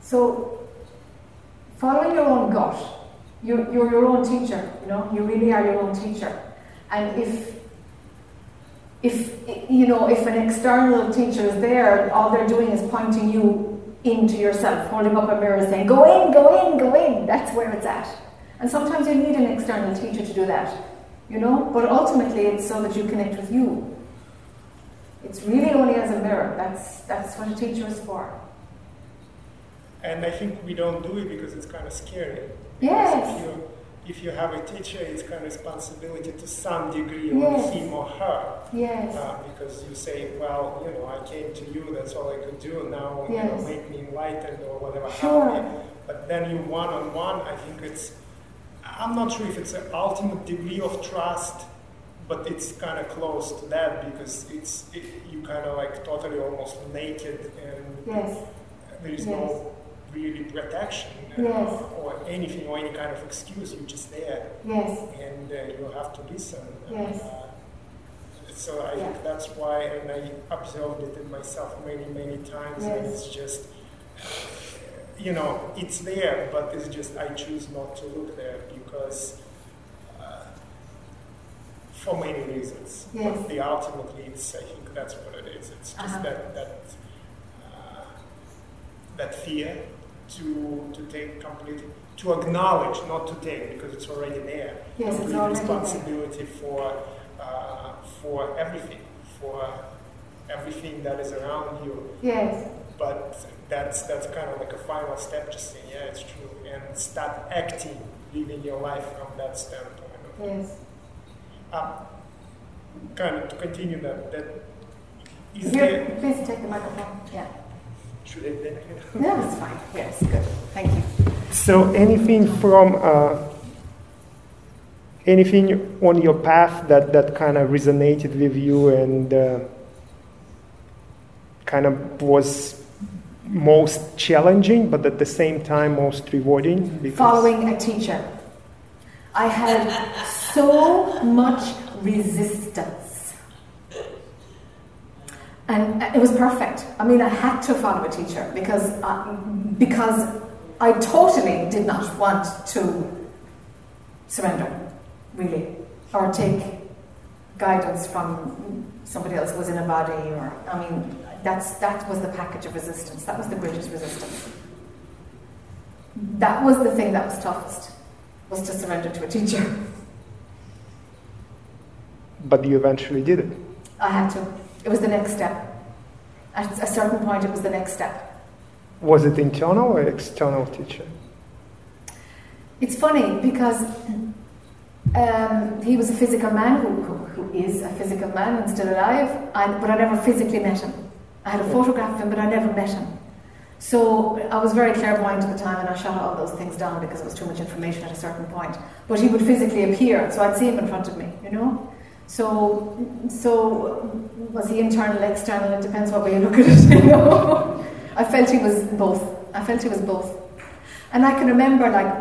So, following your own gut, you're, you're your own teacher, you know, you really are your own teacher. And if, if, you know, if an external teacher is there, all they're doing is pointing you into yourself, holding up a mirror saying, go in, go in, go in, that's where it's at. And sometimes you need an external teacher to do that, you know, but ultimately it's so that you connect with you. It's really only as a mirror, that's, that's what a teacher is for. And I think we don't do it because it's kind of scary. Yes. If you, if you have a teacher, it's kind of responsibility to some degree on Yes. him or her. Yes. Uh, because you say, well, you know, I came to you, that's all I could do. Now, you know, make me enlightened or whatever. Sure. help me. But then you one on one, I think it's, I'm not sure if it's an ultimate degree of trust, but it's kind of close to that because it's, it, you kind of like totally almost naked and Yes. there is Yes. no really protection uh, Yes. or anything or any kind of excuse. You're just there Yes. and uh, you have to listen. Yes. Uh, so I Yeah. think that's why, and I observed it in myself many, many times, and Yes. it's just, you know, it's there, but it's just I choose not to look there because, uh, for many reasons. Yes. But the ultimately, it's I think that's what it is. It's just Uh-huh. that that uh, that fear to to take complete to acknowledge, not to take, because it's already there. Yes, it's complete already there. responsibility for uh, for everything, for everything that is around you. Yes. But that's that's kind of like a final step, just saying, yeah, it's true, and start acting, living your life from that standpoint. Yes. Uh, kind of to continue that, that is Here, there. please take the microphone. Yeah. Should I then? No, it's fine. Yes, good. Thank you. So anything from uh, anything on your path that, that kind of resonated with you and uh, kind of was most challenging, but at the same time most rewarding? Because- Following a teacher. I had so much resistance. And it was perfect. I mean, I had to follow a teacher because, I, because I totally did not want to surrender, really, or take guidance from somebody else who was in a body, or, I mean, that's, that was the package of resistance. That was the greatest resistance. That was the thing that was toughest, was to surrender to a teacher. But you eventually did it. I had to. It was the next step. At a certain point, it was the next step. Was it internal or external teacher? It's funny because um, he was a physical man who, who, who is a physical man and still alive, and, but I never physically met him. I had a photograph of him, but I never met him. So I was very clairvoyant at the time, and I shut all those things down because it was too much information at a certain point. But he would physically appear, so I'd see him in front of me, you know. So, so was he internal, external? It depends what way you look at it, you know. I felt he was both. I felt he was both, and I can remember like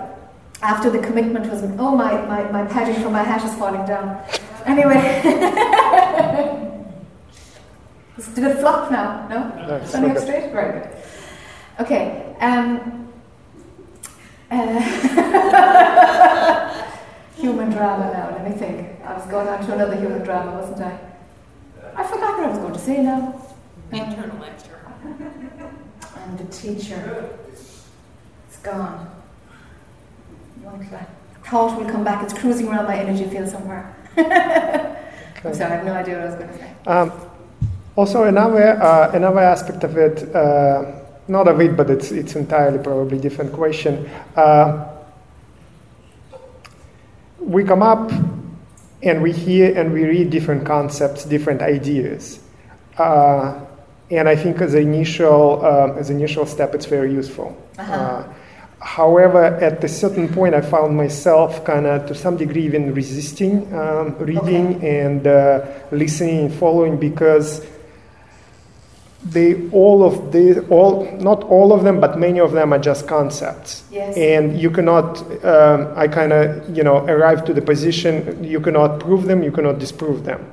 after the commitment was, oh my my, my padding for my hat is falling down. Anyway. Did it flop now? No? No, Standing up straight? Very good. Okay. Um, uh, human drama now, let me think. I was going on to another human drama, wasn't I? I forgot what I was going to say now. Internal, external. And the teacher. It's gone. Won't Thought will come back. It's cruising around my energy field somewhere. I'm sorry, I have no idea what I was going to say. Um, also, another uh, another aspect of it, uh, not of it, but it's it's entirely probably different question. Uh, we come up and we hear and we read different concepts, different ideas, uh, and I think as an initial um, as an initial step, it's very useful. Uh-huh. Uh, However, at a certain point, I found myself kind of, to some degree, even resisting um, reading and uh, listening and following because they all of the all not all of them, but many of them are just concepts. Yes. And you cannot. Um, I kind of you know arrive to the position. You cannot prove them. You cannot disprove them.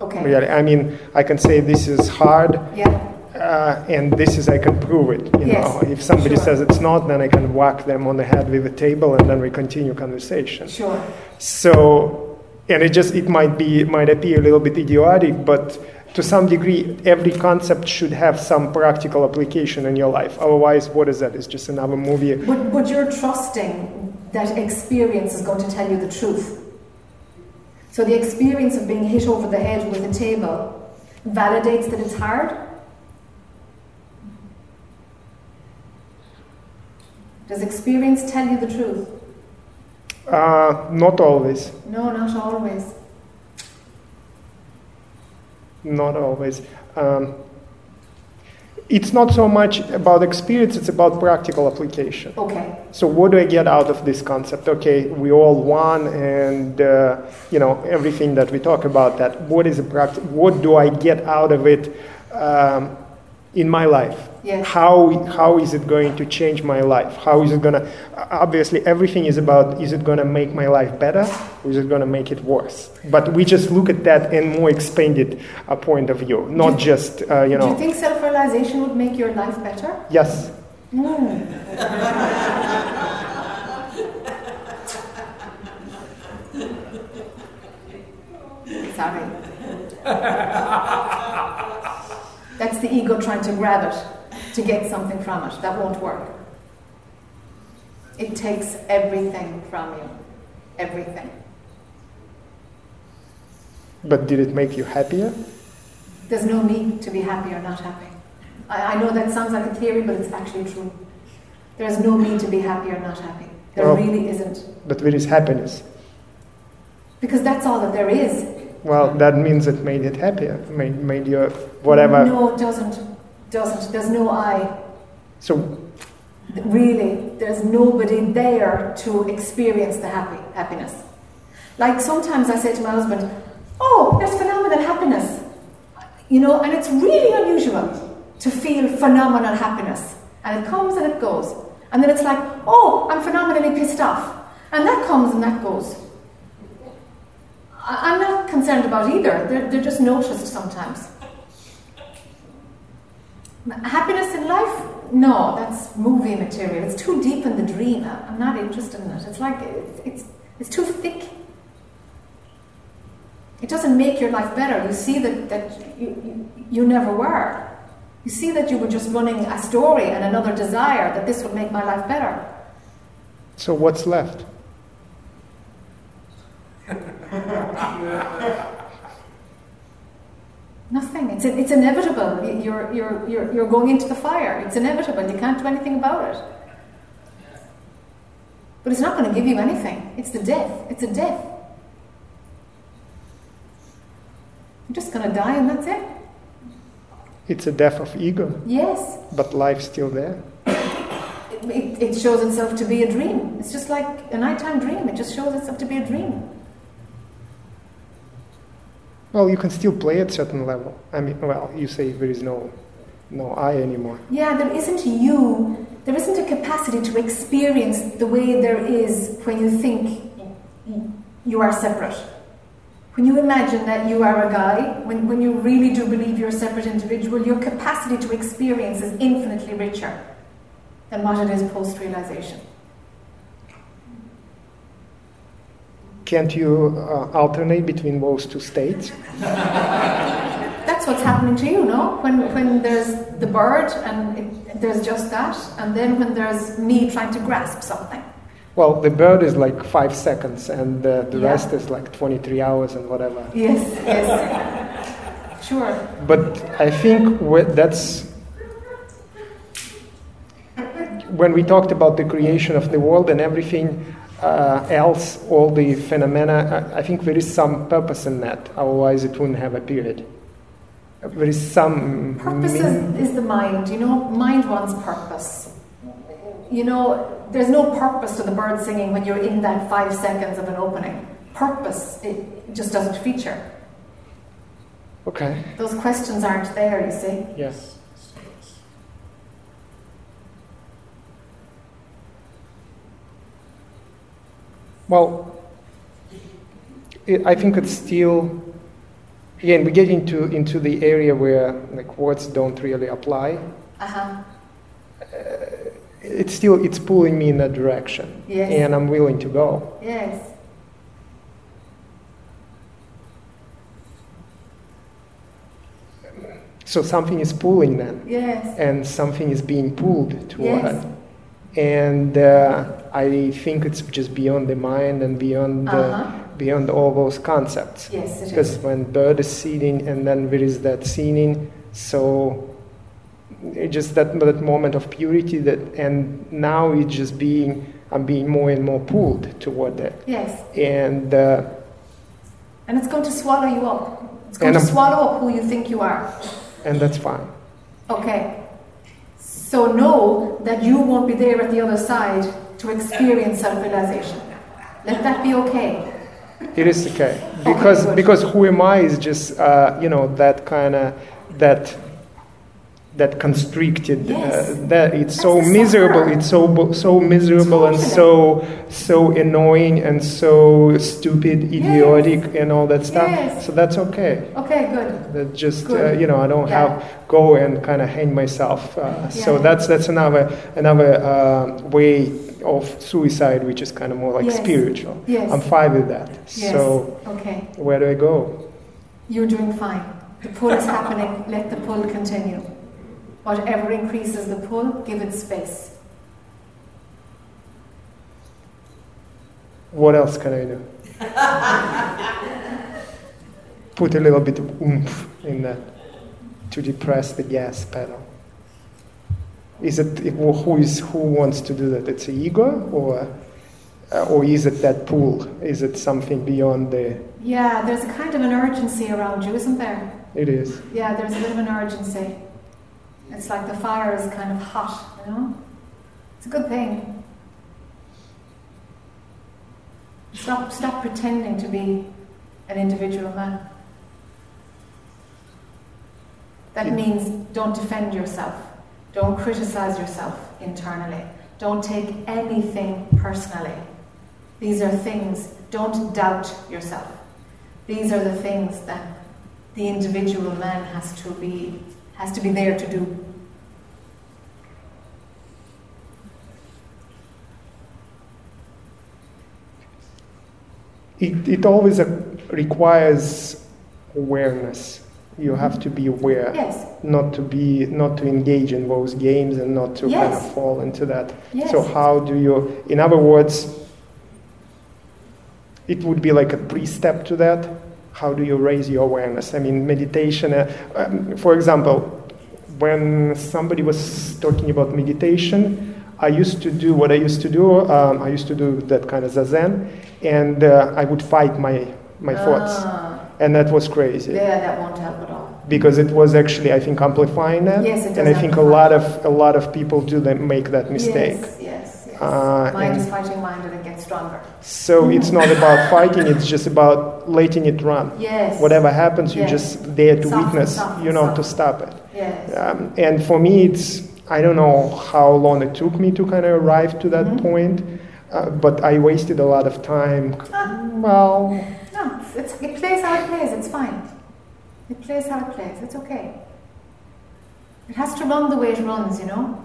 Okay. Really, I mean, I can say this is hard Yeah. uh, and this is I can prove it. You Yes, know, if somebody sure. says it's not, then I can whack them on the head with a table, and then we continue conversation. Sure. So, and it just it might be it might appear a little bit idiotic, but to some degree, every concept should have some practical application in your life. Otherwise, what is that? It's just another movie. But, but you're trusting that experience is going to tell you the truth. So the experience of being hit over the head with a table validates that it's hard. Does experience tell you the truth? Uh, not always. No, not always. Not always. Um, it's not so much about experience; it's about practical application. Okay. So what do I get out of this concept? Okay, we all one, and uh, you know everything that we talk about. That what is a practice? What do I get out of it um, in my life? Yes. How how is it going to change my life? How is it gonna? Obviously, everything is about is it gonna make my life better or is it gonna make it worse? But we just look at that in more expanded uh, point of view, not just uh, you know. Do you think self realization would make your life better? Yes. Sorry. That's the ego trying to grab it, to get something from it. That won't work. It takes everything from you. Everything. But did it make you happier? There's no need to be happy or not happy. I, I know that sounds like a theory, but it's actually true. There's no need to be happy or not happy. There Well- really isn't. But where is happiness? Because that's all that there is. Well, that means it made it happier, made, made you whatever. No, it doesn't. Doesn't. There's no I. So, Really, there's nobody there to experience the happy happiness. Like sometimes I say to my husband, Oh, there's phenomenal happiness. You know, and it's really unusual to feel phenomenal happiness. And it comes and it goes. And then it's like, Oh, I'm phenomenally pissed off. And that comes and that goes. I'm not concerned about either. They're, they're just noticed sometimes. Happiness in life? No, that's movie material. It's too deep in the dream. I- I'm not interested in it. It's like, it's, it's, it's too thick. It doesn't make your life better. You see that, that you, you, you never were. You see that you were just running a story and another desire that this would make my life better. So what's left? Nothing. It's, it's inevitable. You're, you're, you're, you're going into the fire. It's inevitable. You can't do anything about it. But it's not going to give you anything. It's the death. It's a death. You're just going to die and that's it. It's a death of ego, Yes. but life's still there. It, it, it shows itself to be a dream. It's just like a nighttime dream. It just shows itself to be a dream. Well, you can still play at certain level. I mean, well, you say there is no, no I anymore. Yeah, there isn't you, there isn't a capacity to experience the way there is when you think you are separate. When you imagine that you are a guy, when, when you really do believe you're a separate individual, your capacity to experience is infinitely richer than what it is post realization. Can't you uh, alternate between those two states? That's what's happening to you, no? When, when there's the bird and it, there's just that, and then when there's me trying to grasp something. Well, the bird is like five seconds, and uh, the Yeah. rest is like 23 hours and whatever. Yes, yes. Sure. But I think that's when we talked about the creation of the world and everything uh, else, all the phenomena. I, I think there is some purpose in that. Otherwise, it wouldn't have appeared. There is some Purpose meaning- is, is the mind, you know, mind wants purpose. You know, there's no purpose to the bird singing when you're in that five seconds of an opening. Purpose, it just doesn't feature. Okay. Those questions aren't there, you see. Yes. Well, it, I think it's still. Again, we get into into the area where like words don't really apply. Uh huh. It's still it's pulling me in that direction, Yes. and I'm willing to go. Yes. So something is pulling then, Yes. and something is being pulled toward. Yes. And uh, I think it's just beyond the mind and beyond the, Uh-huh. beyond all those concepts. Yes, it Because when bird is seeding and then there is that seeing, so it just that that moment of purity that and now it's just being I'm being more and more pulled toward that. Yes. And uh, And it's going to swallow you up. It's going to I'm- swallow up who you think you are. and that's fine. Okay. So know that you won't be there at the other side to experience self-realization. Let that be okay. It is okay because good. because who am I is just uh, you know that kind of that that constricted Yes. uh, that it's That's so miserable it's so so miserable and so so annoying and so stupid idiotic and all that stuff Yes. so that's okay Okay, good. that just uh, you know I don't Yeah. have go and kind of hang myself uh, so that's that's another another uh, way of suicide which is kind of more like Yes. spiritual Yes. I'm fine with that Yes. so Okay. where do I go? You're doing fine. The pull is happening. Let the pull continue. Whatever increases the pull, give it space. What else can I do? Put a little bit of oomph in that to depress the gas pedal. Is it who is who wants to do that? It's the ego, or uh, or is it that pull? Is it something beyond the? Yeah, there's a kind of an urgency around you, isn't there? It is. Yeah, there's a bit of an urgency. It's like the fire is kind of hot, you know? It's a good thing. Stop, stop pretending to be an individual man. That means don't defend yourself. Don't criticize yourself internally. Don't take anything personally. These are things, don't doubt yourself. These are the things that the individual man has to be has to be there to do. It, it always requires awareness. You have to be aware, Yes. not to be, not to engage in those games and not to kind of fall into that. Yes. So how do you, in other words, it would be like a pre-step to that. How do you raise your awareness? I mean, meditation. Uh, um, for example, when somebody was talking about meditation, I used to do what I used to do. Um, I used to do that kind of zazen, and uh, I would fight my my thoughts, Ah, and that was crazy yeah, that won't help at all. because it was actually I think amplifying that. Yes, it does. and I think a lot of a lot of people do that make that mistake. Yes, yes, yes. Uh, mind is fighting mind and it gets stronger. So it's not about fighting; it's just about letting it run. Yes. Whatever happens, you're Yes. just there to Soften, witness, soften, you know, to stop it. Yes. Um, and for me, it's I don't know how long it took me to kind of arrive to that Mhm. point, uh, but I wasted a lot of time. Well, it's, it plays how it plays. It's fine. It plays how it plays. It's okay. It has to run the way it runs, you know.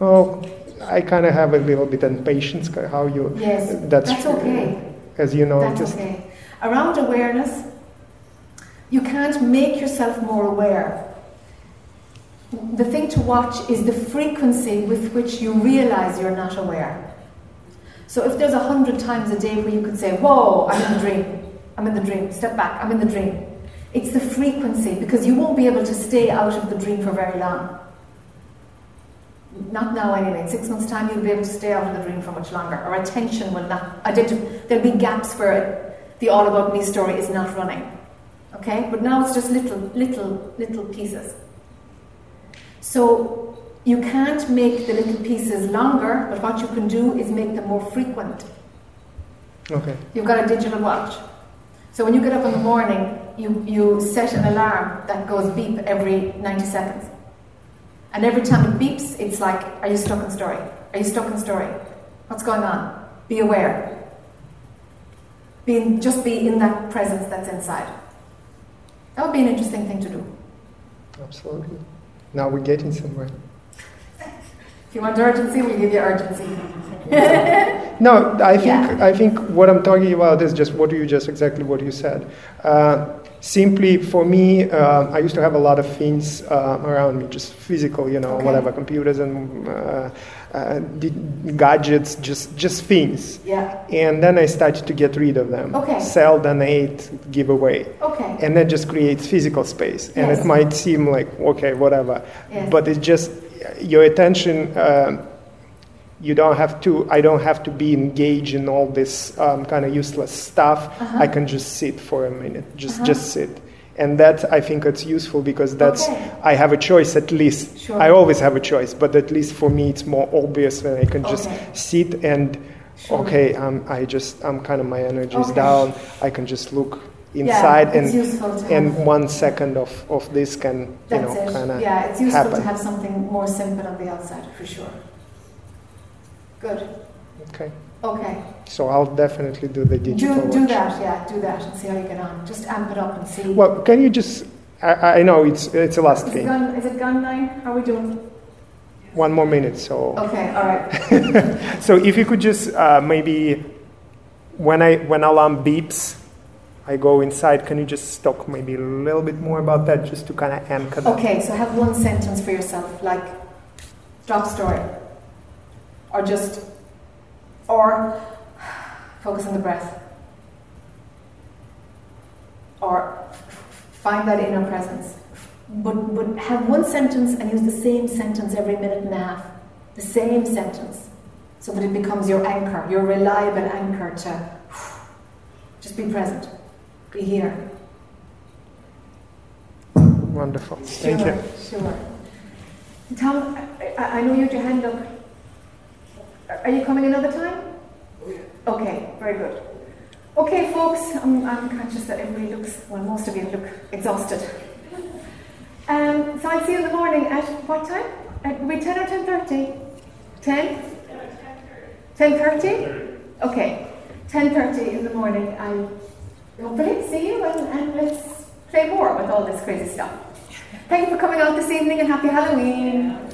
oh, I kind of have a little bit of impatience. How you? Yes. That's, That's okay. As you know, That's just okay. Around awareness, you can't make yourself more aware. The thing to watch is the frequency with which you realize you're not aware. So if there's a hundred times a day where you could say, Whoa, I'm in the dream, I'm in the dream, step back, I'm in the dream. It's the frequency because you won't be able to stay out of the dream for very long. Not now, anyway. In six months' time, you'll be able to stay out of the dream for much longer. Our attention will not. Identif- there'll be gaps where the all about me story is not running. Okay, but now it's just little, little, little pieces. So you can't make the little pieces longer, but what you can do is make them more frequent. okay. You've got a digital watch. So when you get up in the morning, you, you set an alarm that goes beep every 90 seconds. And every time it beeps, it's like, are you stuck in story? Are you stuck in story? What's going on? Be aware. Be, just be in that presence that's inside. That would be an interesting thing to do. Absolutely. Now we're getting somewhere. You want urgency, we'll give you urgency. No, I think Yeah. I think what I'm talking about is just what you just exactly what you said. Uh, simply for me, uh, I used to have a lot of things uh, around me, just physical, you know, Okay. whatever, computers and uh, uh, gadgets, just just things. Yeah. And then I started to get rid of them. Okay. Sell, donate, give away. Okay. And that just creates physical space. And Yes. it might seem like, okay, whatever. Yes. But it just your attention. Um, you don't have to. I don't have to be engaged in all this um, kind of useless stuff. Uh-huh. I can just sit for a minute. Just Uh-huh. just sit. And that I think it's useful because that's Okay. I have a choice at least. Sure. I always have a choice, but at least for me it's more obvious when I can just Okay. sit and Sure. okay, um, I just I'm kind of my energy is Okay. down. I can just look inside it's and and one second of, of this can you know it. kind of Yeah, it's useful happen. to have something more simple on the outside, for sure. Good. Okay, Okay. so I'll definitely do the digital. Do, do watch. that, yeah, do that and see how you get on. Just amp it up and see. Well, can you just? I, I know it's it's the last is, it thing. gone, is it gone nine? How are we doing? One more minute. So Okay, all right. so if you could just uh, maybe when I when alarm beeps. I go inside. Can you just talk maybe a little bit more about that, just to kind of anchor that? Okay, so have one sentence for yourself, like drop story. Or just, or focus on the breath. Or find that inner presence. But, but have one sentence and use the same sentence every minute and a half. The same sentence. So that it becomes your anchor, your reliable anchor to just be present. Be here. Wonderful. Thank sure, you. Sure. Tom, I, I I know you had your hand up. Are you coming another time? Okay, very good. Okay, folks, I'm, I'm conscious that everybody looks, well, most of you look exhausted. Um, so I'll see you in the morning at what time? At we 10 or 10.30? 10? 10.30? Okay, 10.30 in the morning. I'll hopefully see you and, and let's play more with all this crazy stuff. Thank you for coming out this evening and happy Halloween.